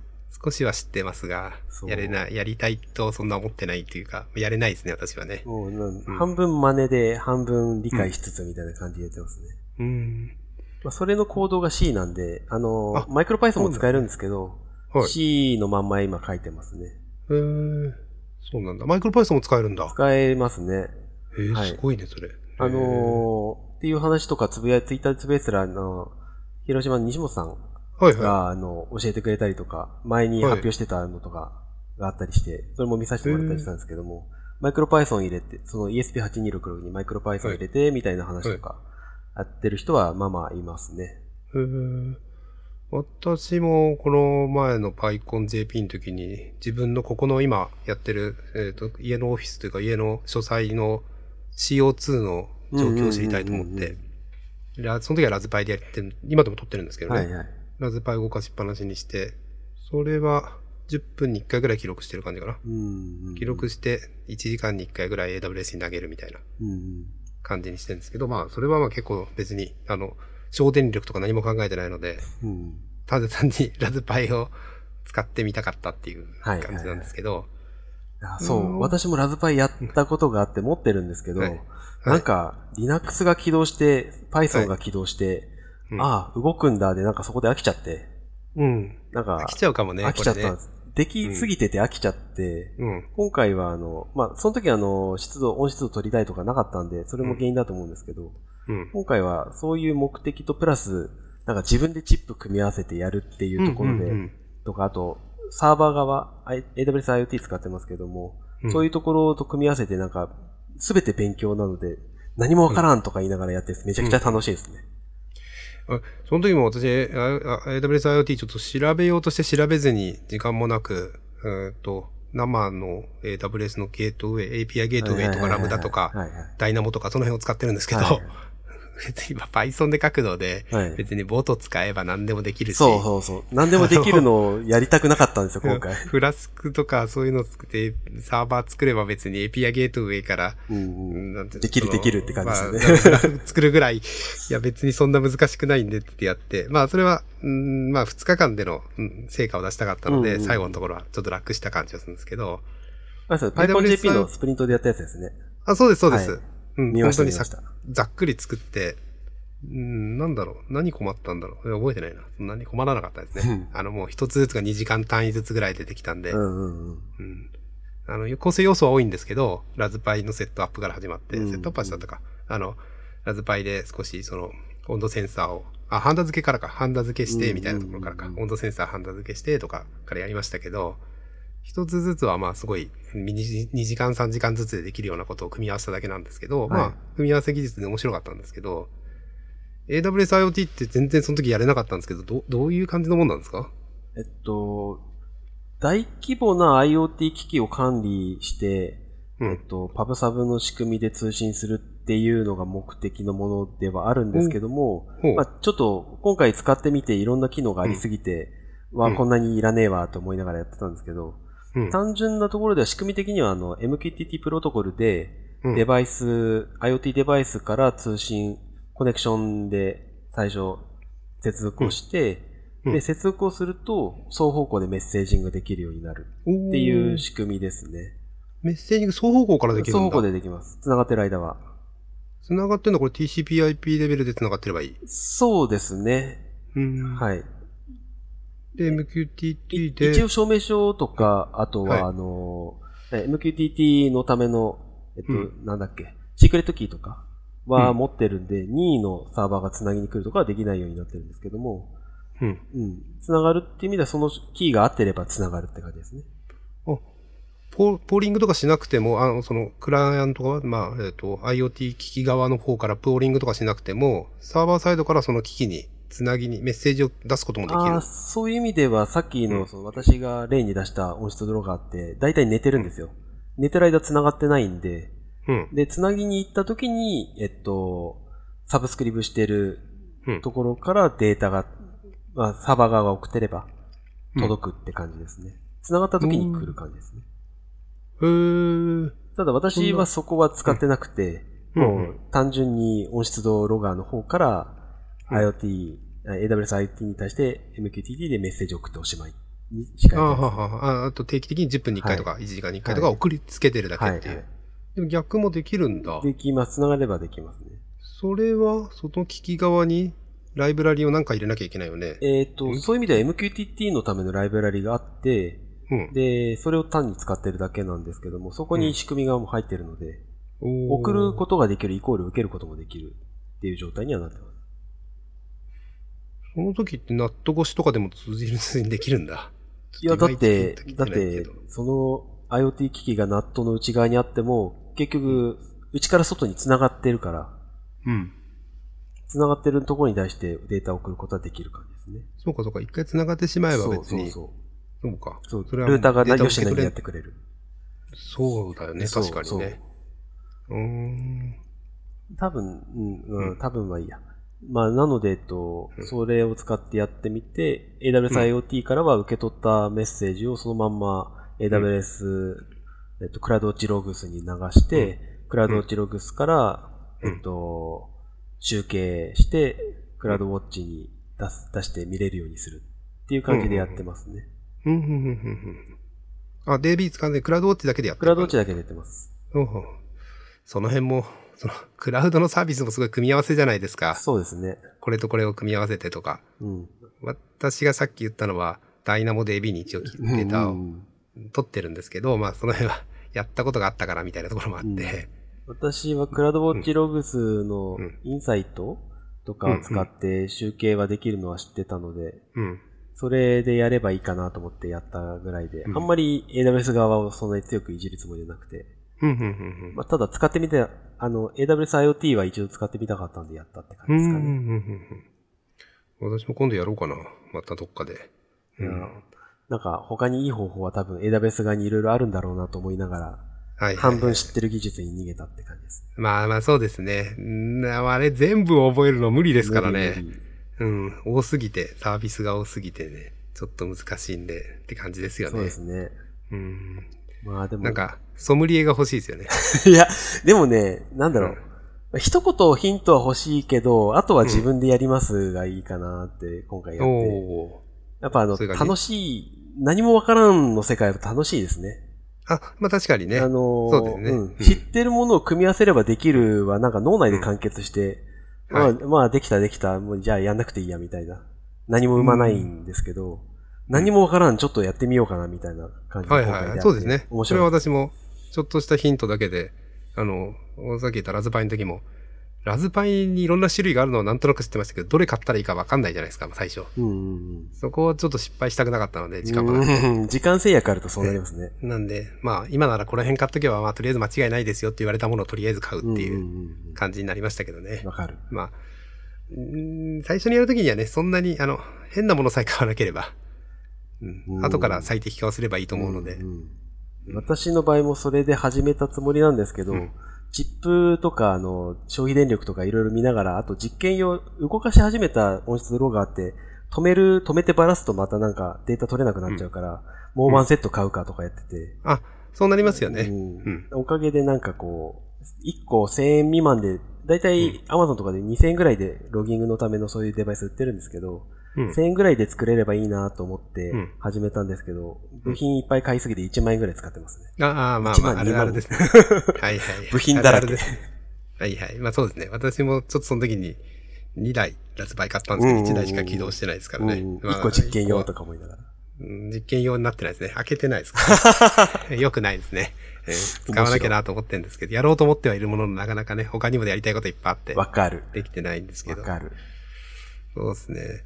少しは知ってますがやれない、やりたいとそんな思ってないっていうか、やれないですね、私はね。もう半分真似で、半分理解しつつみたいな感じでやってますね。うん。まあ、それのコードが C なんで、あのあマイクロ Python も使えるんですけど、はい。C のまんま今書いてますね。へーそうなんだ。マイクロパイソンも使えるんだ。使えますね。へえ、はいすごいね、それ。あのーっていう話とかつぶやい、ツイッターでつぶやいてたら、あの、広島の西本さんはいはが、あの、教えてくれたりとか、前に発表してたのとかがあったりして、それも見させてもらったりしたんですけども、マイクロ Python 入れて、その ESP8266 にマイクロ Python 入れて、みたいな話とか、やってる人はまあまあいますね。私もこの前の PyConJP の時に自分のここの今やってる、えっと家のオフィスというか家の書斎の CO2 の状況を知りたいと思って、ラその時はラズパイでやってる、今でも撮ってるんですけどね。はいはい。ラズパイ動かしっぱなしにして、それは10分に1回ぐらい記録してる感じかな。記録して1時間に1回ぐらい AWS に投げるみたいなうんうん感じにしてるんですけど、まあそれはまあ結構別に、あの、省電力とか何も考えてないので、うん。ただ単にラズパイを使ってみたかったっていうはい感じなんですけど、あそう。う、ん。私もラズパイやったことがあって持ってるんですけど、はい。なんか Linux が起動して、Python が起動して、うん。ああ、動くんだで、なんかそこで飽きちゃって、うん。なんか飽きちゃうかもね。飽きちゃったんこです。できすぎてて飽きちゃって、れね今回はあの、まあ、その時はあの、湿度、温湿度取りたいとかなかったんで、それも原因だと思うんですけど、うん。うん。今回はそういう目的とプラス、なんか自分でチップ組み合わせてやるっていうところで、うんうんとか、あと、サーバー側、AWS IoT 使ってますけども、うんそういうところと組み合わせてなんか、すべて勉強なので、何もわからんとか言いながらやって、めちゃくちゃ楽しいですね。あその時も私、ああ AWS IoT ちょっと調べようとして調べずに時間もなく、えーっと、生の AWS のゲートウェイ、API ゲートウェイとかラムダとか、ダイナモとかその辺を使ってるんですけど、はいはい 別にまあ Python で書くので、はい。別にボート使えば何でもできるし、そうそうそう。何でもできるのをやりたくなかったんですよ、今回。フラスクとかそういうの作って、サーバー作れば別に API ゲートウェイから、できるできるって感じですよねまあ 作るぐらい、いや別にそんな難しくないんでってやって、まあそれは、うん、まあ2日間での、うん成果を出したかったので、うんうん最後のところはちょっと楽した感じがするんですけど、あ、そう、PyConJP のスプリントでやったやつですね。あ、そうです、そうです。はいうん、見ました、本当にさ。ざっくり作って、うん、なんだろう。何困ったんだろう。覚えてないな。そんなに困らなかったですね。あの、もう一つずつが2時間単位ずつぐらい出てきたんで、うんうんうん。うん。あの、構成要素は多いんですけど、ラズパイのセットアップから始まって、うんセットアップはしたとか、あの、ラズパイで少しその、温度センサーを、あ、ハンダ付けからか、ハンダ付けして、みたいなところからか、うんうんうん温度センサーハンダ付けしてとかからやりましたけど、一つずつはまあすごい、2時間3時間ずつでできるようなことを組み合わせただけなんですけど、はい。まあ、組み合わせ技術で面白かったんですけど、AWS IoT って全然その時やれなかったんですけど、どどういう感じのもんなんですか？えっと、大規模な IoT 機器を管理して、うん。えっと、パブサブの仕組みで通信するっていうのが目的のものではあるんですけども、ほう。まあ、ちょっと今回使ってみていろんな機能がありすぎて、わうん。こんなにいらねえわと思いながらやってたんですけど、うん単純なところでは仕組み的にはあの MQTT プロトコルでうんデバイス、IoT デバイスから通信、コネクションで最初接続をして、うんで、接続をすると双方向でメッセージングできるようになるっっていう仕組みですね。メッセージング双方向からできるんだ。双方向でできます。繋がってる間は。繋がってるのはこれ TCP/IP レベルで繋がってればいい。そうですね。うんはい。で、MQTT で。一応証明書とか、あとはいは、あの、え MQTT のための、えっと、うんなんだっけ、シークレットキーとかはうん持ってるんで、任意のサーバーがつなぎに来るとかはできないようになってるんですけども、うん。うん。つながるっていう意味では、そのキーが合ってればつながるって感じですね。あ、ポポーリングとかしなくても、あの、その、クライアントが、まあ、えっ、と、IoT 機器側の方からポーリングとかしなくても、サーバーサイドからその機器に、つなぎに、メッセージを出すこともできる。そういう意味では、さっきの、その私が例に出した音質ドロガーって、大体寝てるんですよ。寝てる間繋がってないんで、うん。で、繋ぎに行った時に、えっと、サブスクリブしてるうん。ところからデータが、まあ、サーバー側が送ってれば届くって感じですね。繋がった時に来る感じですね。へー。ただ私はそこは使ってなくて、うんもう単純に音質度ロガーの方からうん IoT、AWS IoT に対して MQTT でメッセージを送っておしまいにしかあああと定期的に10分に1回とか、1時間に1回とかはい送りつけてるだけはい、っていう。はい。でも逆もできるんだ。できます。繋がればできますね。それは、その機器側にライブラリをなんか入れなきゃいけないよね。えっ、と、そういう意味では MQTT のためのライブラリがあって、うん。で、それを単に使ってるだけなんですけども、そこに仕組み側も入ってるので、おー送ることができるイコール受けることもできるっていう状態にはなってます。その時ってナット越しとかでも通じるにできるんだ。いや、だってだってその IoT 機器がナットの内側にあっても、結局、内から外に繋がってるから、うん。繋がってるところに対してデータを送ることはできる感じですね。そうかそうか。一回繋がってしまえばそう別に。そうそう。そうか。そうそれはルーターがデータを吉野に受け取れやってくれる。そうだよね。そう確かにね。うーん。そう多分、うん、ううんん、多分はいいや。まあ、なので、えっと、それを使ってやってみて、AWS IoT からは受け取ったメッセージをそのまんま AWS、えっと、クラウドウォッチログスに流して、クラウドウォッチログスから、うん。えっと、集計して、クラウドウォッチに出す、出して見れるようにするっていう感じでやってますね。うん、うん、うん、うん。うん。あ、DB 使わないクラウドウォッチだけでやってクラウドウォッチだだけでやってます。その辺も、その、クラウドのサービスもすごい組み合わせじゃないですか。そうですね。これとこれを組み合わせてとか。うん。私がさっき言ったのは、ダイナモ DB に一応データをうん取ってるんですけど、まあその辺は やったことがあったからみたいなところもあって、私はクラウドウォッチログスのうんインサイトとかを使って集計はできるのは知ってたので、うん。それでやればいいかなと思ってやったぐらいで、うんあんまり AWS 側をそんなに強くいじるつもりじゃなくて、うん、うん、うんまあ、ただ使ってみて、あの、AWS IoT は一度使ってみたかったんでやったって感うん。うん、じですかね。うん、うん。うん私も今度やろうかな。またどっかで。いやなんか他にいい方法は多分 AWS 側にいろいろあるんだろうなと思いながら、はい。半分知ってる技術に逃げたって感じです。まあまあそうですね。んあれ全部覚えるの無理ですからね。うん。多すぎて、サービスが多すぎてね、ちょっと難しいんでって感じですよね。そうですね。うん。まあでも。なんか、ソムリエが欲しいですよね。いや、でもね、なんだろう。一言ヒントは欲しいけど、あとは自分でやりますがいいかなって今回やって。おー。やっぱあの、楽しい、何もわからんの世界は楽しいですね。あ、まあ確かにね。あのーねんうん知ってるものを組み合わせればできるは、なんか脳内で完結して、うんはいまあ、まあ、できたできた、もうじゃあやんなくていいや、みたいな。何も生まないんですけど、何もわからん、ちょっとやってみようかな、みたいな感じではい今回やってはい。そうですね。それ面白。はい私も、ちょっとしたヒントだけで、あの、さっき言ったラズパイの時も、ラズパイにいろんな種類があるのはなんとなく知ってましたけど、どれ買ったらいいかわかんないじゃないですか、最初。うんうんうん。そこはちょっと失敗したくなかったので、時間もなくて。う ん時間制約あるとそうなりますね。なんで、まあ、今ならこの辺買っとけば、まあ、とりあえず間違いないですよって言われたものをとりあえず買うっていんう感じになりましたけどねうん。わかる。まあ、最初にやるときにはね、そんなに、あの、変なものさえ買わなければ、うんうん後から最適化をすればいいと思うので、んん私の場合もそれで始めたつもりなんですけど、うん。チップとか、あの、消費電力とかいろいろ見ながら、あと実験用、動かし始めた音質ローがあって、止める、止めてばらすとまたなんかデータ取れなくなっちゃうから、もうワンセット買うかとかやってて、あ、そうなりますよね。うん。うん。おかげでなんかこう、1個1000円未満で、だいたい Amazon とかで2000円ぐらいでロギングのためのそういうデバイス売ってるんですけど、うん1000円ぐらいで作れればいいなと思ってうん始めたんですけど、部品いっぱい買いすぎて1万円ぐらい使ってますね。ああ、まあ1まあ、万あるある2万ですね。はいはい。部品だらけはいはい。まあそうですね。私もちょっとその時に2台ラズパイ買ったんですけど、うんうんうん1台しか起動してないですからね。うん、まあ1個実験用とか。か思いながら。うん実験用になってないですね。開けてないですから。よくないですね。えー使わなきゃなと思ってるんですけど、やろうと思ってはいるもののなかなかね、他にもやりたいこといっぱいあって、わかる。できてないんですけど。わかる。そうですね。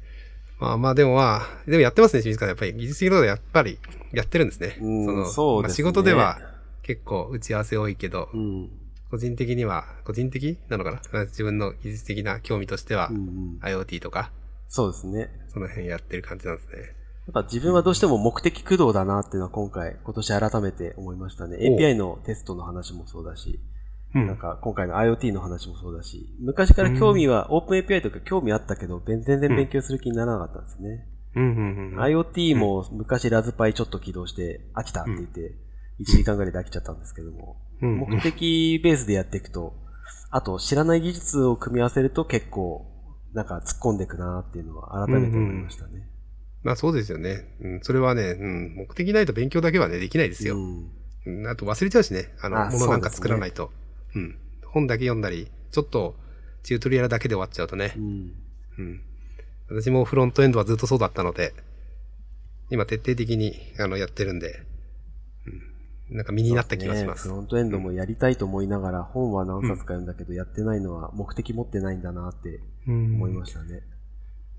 まあまあでもまあ、でもやってますね、清水川さん。やっぱり技術的なことやっぱりやってるんですね。うんのそうですねまあ仕事では結構打ち合わせ多いけど、うん。個人的には、個人的なのかな？まあ自分の技術的な興味としてはうん、うん。IoT とか、そうですね。その辺やってる感じなんですね。やっぱ自分はどうしても目的駆動だなっていうのは今回、今年改めて思いましたね。API のテストの話もそうだし、うなんか今回の IoT の話もそうだし、昔から興味は、オープン API とか興味あったけど、全然勉強する気にならなかったんですね。うんうんうん。IoT も昔ラズパイちょっと起動して飽きたって言って、1時間ぐらいで飽きちゃったんですけども、うんうん目的ベースでやっていくと、あと知らない技術を組み合わせると結構、なんか突っ込んでいくなっていうのは改めて思いましたね。まあそうですよね。うん、それはね、うん、目的ないと勉強だけはね、できないですよ。うんうん、あと忘れちゃうしね。あの、あものなんか作らないと。うん。本だけ読んだり、ちょっとチュートリアルだけで終わっちゃうとねう。んうん。私もフロントエンドはずっとそうだったので、今徹底的にあのやってるんで、うん。なんか身になった気がします。ねフロントエンドもやりたいと思いながら、本は何冊か読んだけど、やってないのは目的持ってないんだなってうん思いましたね。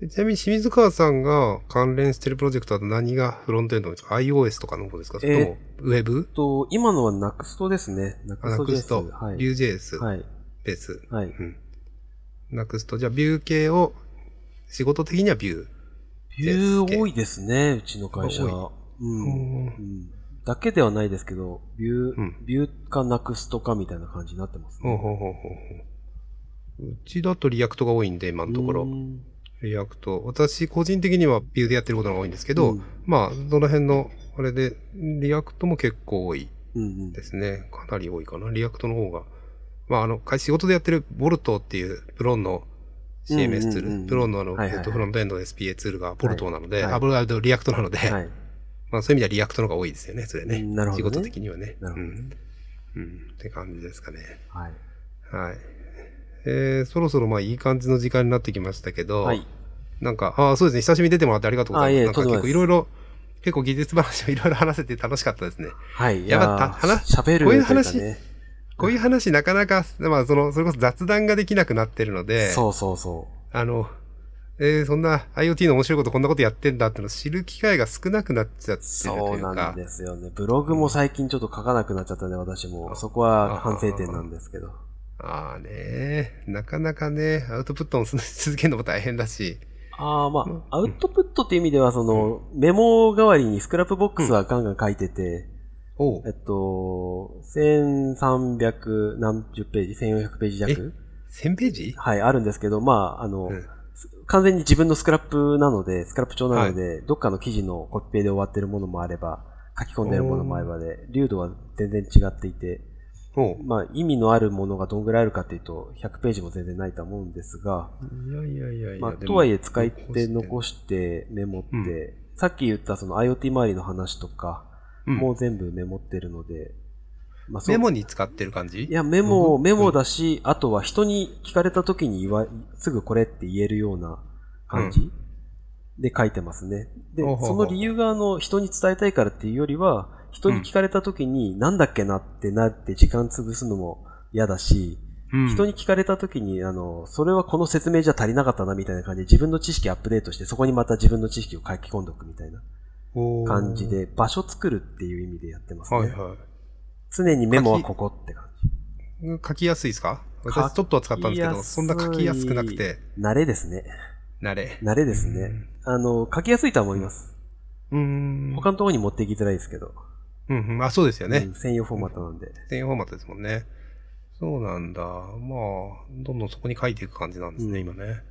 ちなみに清水川さんが関連してるプロジェクトだと何がフロントエンドですか ?iOS とかの方ですか？それとも、ウェブ？と、今のは NUXT ですね。あ、 Nuxt Nuxt。はい。Vue.js はい。ベース。はい。うん。 Nuxt、じゃあ Vue 系を、仕事的には Vue。Vue 多いですね、うちの会社。多うん。だけではないですけど、ビュー、うんビューか NUXT かみたいな感じになってますね。ほうほうほうほうほう。うちだと React が多いんで、今のところう。んリアクト。私、個人的には Vue でやってることが多いんですけど、うんまあ、その辺の、あれで、 React も結構多いうんうんですね。かなり多いかな。 React の方が。まあ、あの、会仕事でやってる Volto っていう Plone の CMS ツール、うんうんうん Plone のあの、はいはいはいえっと、フロントエンドの SPA ツールが Volto なので、はいあ、 Volto React なので、はい。まあそういう意味では React の方が多いですよね、それね。うんなるほどね仕事的にはね。なるほどねうん。うん。って感じですかね。はい。はい。えー、そろそろまあいい感じの時間になってきましたけど、はい。なんか、ああ、そうですね、久しぶりに出てもらってありがとうございます。なんか結構いろいろ、結構技術話をいろいろ話せて楽しかったですね。はい。いやっぱやー話喋るこういう話ね。こういう話なかなか、まあその、それこそ雑談ができなくなってるので、そうそうそあの、えーそんな IoT の面白いことこんなことやってんだってのを知る機会が少なくなっちゃってるう。とそいううか。なんですよね。ブログも最近ちょっと書かなくなっちゃったんで、私も。そこは反省点なんですけど。ああね、なかなかね、アウトプットをし 続けるのも大変だし、ああ、まあ、アウトプットっていう意味では、その、メモ代わりに Scrapbox はガンガン書いてて、おう。えっと、1300何十ページ、1400ページ弱。1000ページ？はい、あるんですけど、まあ、あの、うん。完全に自分のスクラップなので、スクラップ帳なので、どっかの記事のコピペで終わってるものもあれば、書き込んでるものもあればで、粒度は全然違っていて、まあ、意味のあるものがどんぐらいあるかっていうと、100ページも全然ないと思うんですが、いやいやいやいや。まあ、でもとはいえ使い手残してメモって、うんさっき言ったその IoT 周りの話とか、うん。もう全部メモってるので、まあ、そう。メモに使ってる感じ？いや、メモ、うん。メモだし、あとは人に聞かれた時に言わ、すぐこれって言えるような感じ、で書いてますね。で、その理由があの、人に伝えたいからっていうよりは、人に聞かれた時に、なんだっけなってなって時間潰すのも嫌だし、うん人に聞かれた時に、あの、それはこの説明じゃ足りなかったなみたいな感じで、自分の知識アップデートして、そこにまた自分の知識を書き込んでおくみたいな感じで、場所作るっていう意味でやってますね。はいは常にメモはここって感じ。い。書きやすいですか？私ちょっとは使ったんですけど、そんな書きやすくなくて、慣れですね。慣れ。慣れですね。あの、書きやすいとは思います。うーん。他のところに持っていきづらいですけど。うんうん。あ、そうですよねうん。専用フォーマットなんで。専用フォーマットですもんね。そうなんだ。まあ、どんどんそこに書いていく感じなんですね、うん今ね。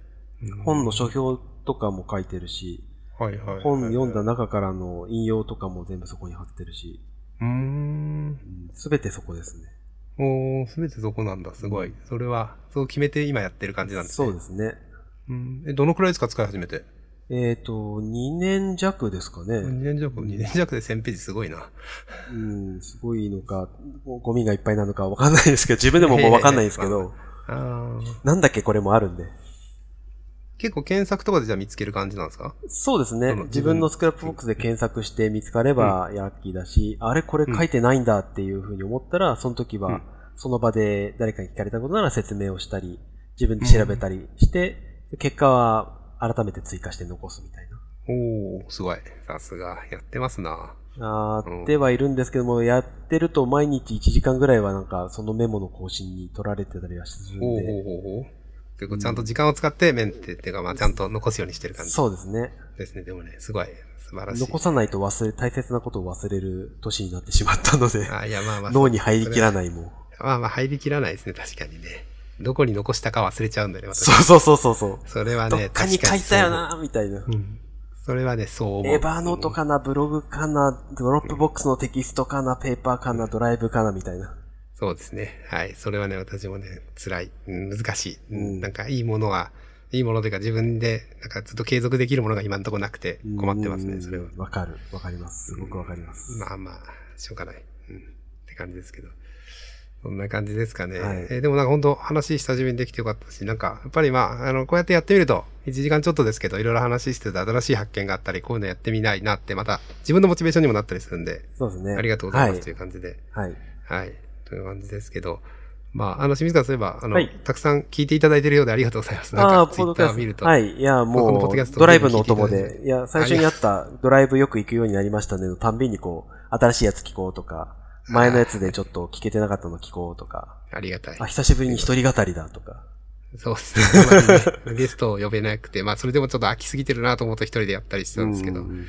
うん本の書評とかも書いてるし、はいはいはいはい。本読んだ中からの引用とかも全部そこに貼ってるし、うーん。すべてそこですね。おー、すべてそこなんだ。すごい。それは、そう決めて今やってる感じなんですね。そうですね。うん。え、どのくらいですか使い始めて？えっ、と、2年弱ですか2ね。年弱、2年弱で1000ページすごいな。うん、すごいのか、ゴミがいっぱいなのかわかんないですけど、自分でももうわかんないですけど、あーなんだっけこれもあるんで。結構検索とかでじゃあ見つける感じなんですか？そうですね。自分の Scrapbox で検索して見つかればラッキーだし、あれこれ書いてないんだっていうふうに思ったら、その時はうん、その場で誰かに聞かれたことなら説明をしたり、自分で調べたりして、結果は改めて追加して残すみたいな。おー、すごい。さすが。やってますな。あうんーってはいるんですけども、やってると毎日1時間ぐらいはなんかそのメモの更新に取られてたりはするんで、ほうほうほうほう。結構ちゃんと時間を使ってメンテっていうか、まあちゃんと残すようにしてる感じそうですね。ですね。でもね、すごい。素晴らしい。残さないと忘れ、大切なことを忘れる年になってしまったので、あ、いや、まあまあ。脳に入りきらい。ないもん。まあまあ入りきらないですね、確かにね。どこに残したか忘れちゃうんだよね、私そうそうそうそうそう。それはね、どっかに書いたよな、みたいな。そう。うん。それはね、そう思う。エバーノートかな、ブログかな、 Dropbox のテキストかな、 Paper かな、ドライブかな、みたいな。そうですね。はい。それはね、私もね、辛い。うん難しい。うんうんなんか、いいものは、いいものというか自分で、なんかずっと継続できるものが今のところなくて困ってますね、うんそれは。わかる、わかります。すごくわかります。まあまあ、しょうがない。うん。って感じですけど。そんな感じですかね。はいえーでもなんか本当話久しぶりにできてよかったし、なんか、やっぱりまあ、あの、こうやってやってみると、1時間ちょっとですけど、いろいろ話してて新しい発見があったり、こういうのやってみないなって、また自分のモチベーションにもなったりするんで、そうですね。ありがとうございますという感じで。はい。はい。はい。という感じですけど、まあ、あの、清水川そういえば、あの、はいたくさん聞いていただいているようでありがとうございます。なんああ、か、ツイッターを見ると。はい。いや、もう、ドライブのお供で、いや、最初にあった、ドライブよく行くようになりましたねのたんびにこう、新しいやつ聞こうとか、前のやつでちょっと聞けてなかったの聞こうとか、ありがたいあ、。久しぶりに一人語りだとか。そうですね。ゲストを呼べなくて、まあ、それでもちょっと飽きすぎてるなと思うと一人でやったりしてたんですけどう、ん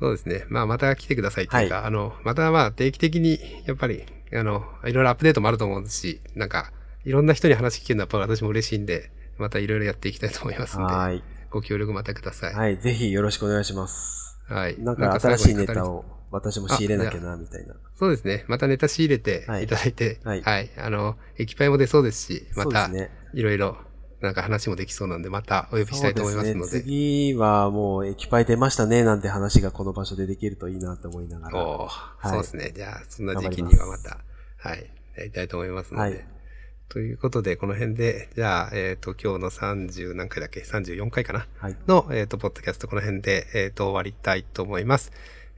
そうですね。まあ、また来てくださいっていうか、あの、またまあ、定期的に、やっぱり、あの、いろいろアップデートもあると思うし、なんか、いろんな人に話聞けるのはやっぱり私も嬉しいんで、またいろいろやっていきたいと思いますんで、はい。ご協力またください。はい。ぜひよろしくお願いします。はい。なんか新しいネタを私も仕入れなきゃな、みたいな。そうですね。またネタ仕入れてはいいただいて、は。はいいあの、液パイも出そうですし、また。いろいろ、なんか話もできそうなんで、またお呼びしたいと思いますので。ですね。次はもう液パイ出ましたね、なんて話がこの場所でできるといいなって思いながら。おーいそうですね。じゃあ、そんな時期にはまた、はい、やりたいと思いますので。はいということで、この辺で、じゃあ、えっ、と、今日の30何回だっけ ?34 回かな？はい。の、えっ、と、ポッドキャスト、この辺で、えっ、と、終わりたいと思います。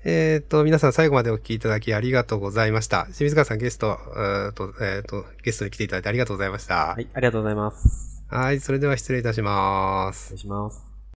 えっ、と、皆さん最後までお聞きいただきありがとうございました。清水川さんゲスト、えーと、えっ、と、ゲストに来ていただいてありがとうございました。はい。ありがとうございます。はい、それでは失礼いたします失。礼します。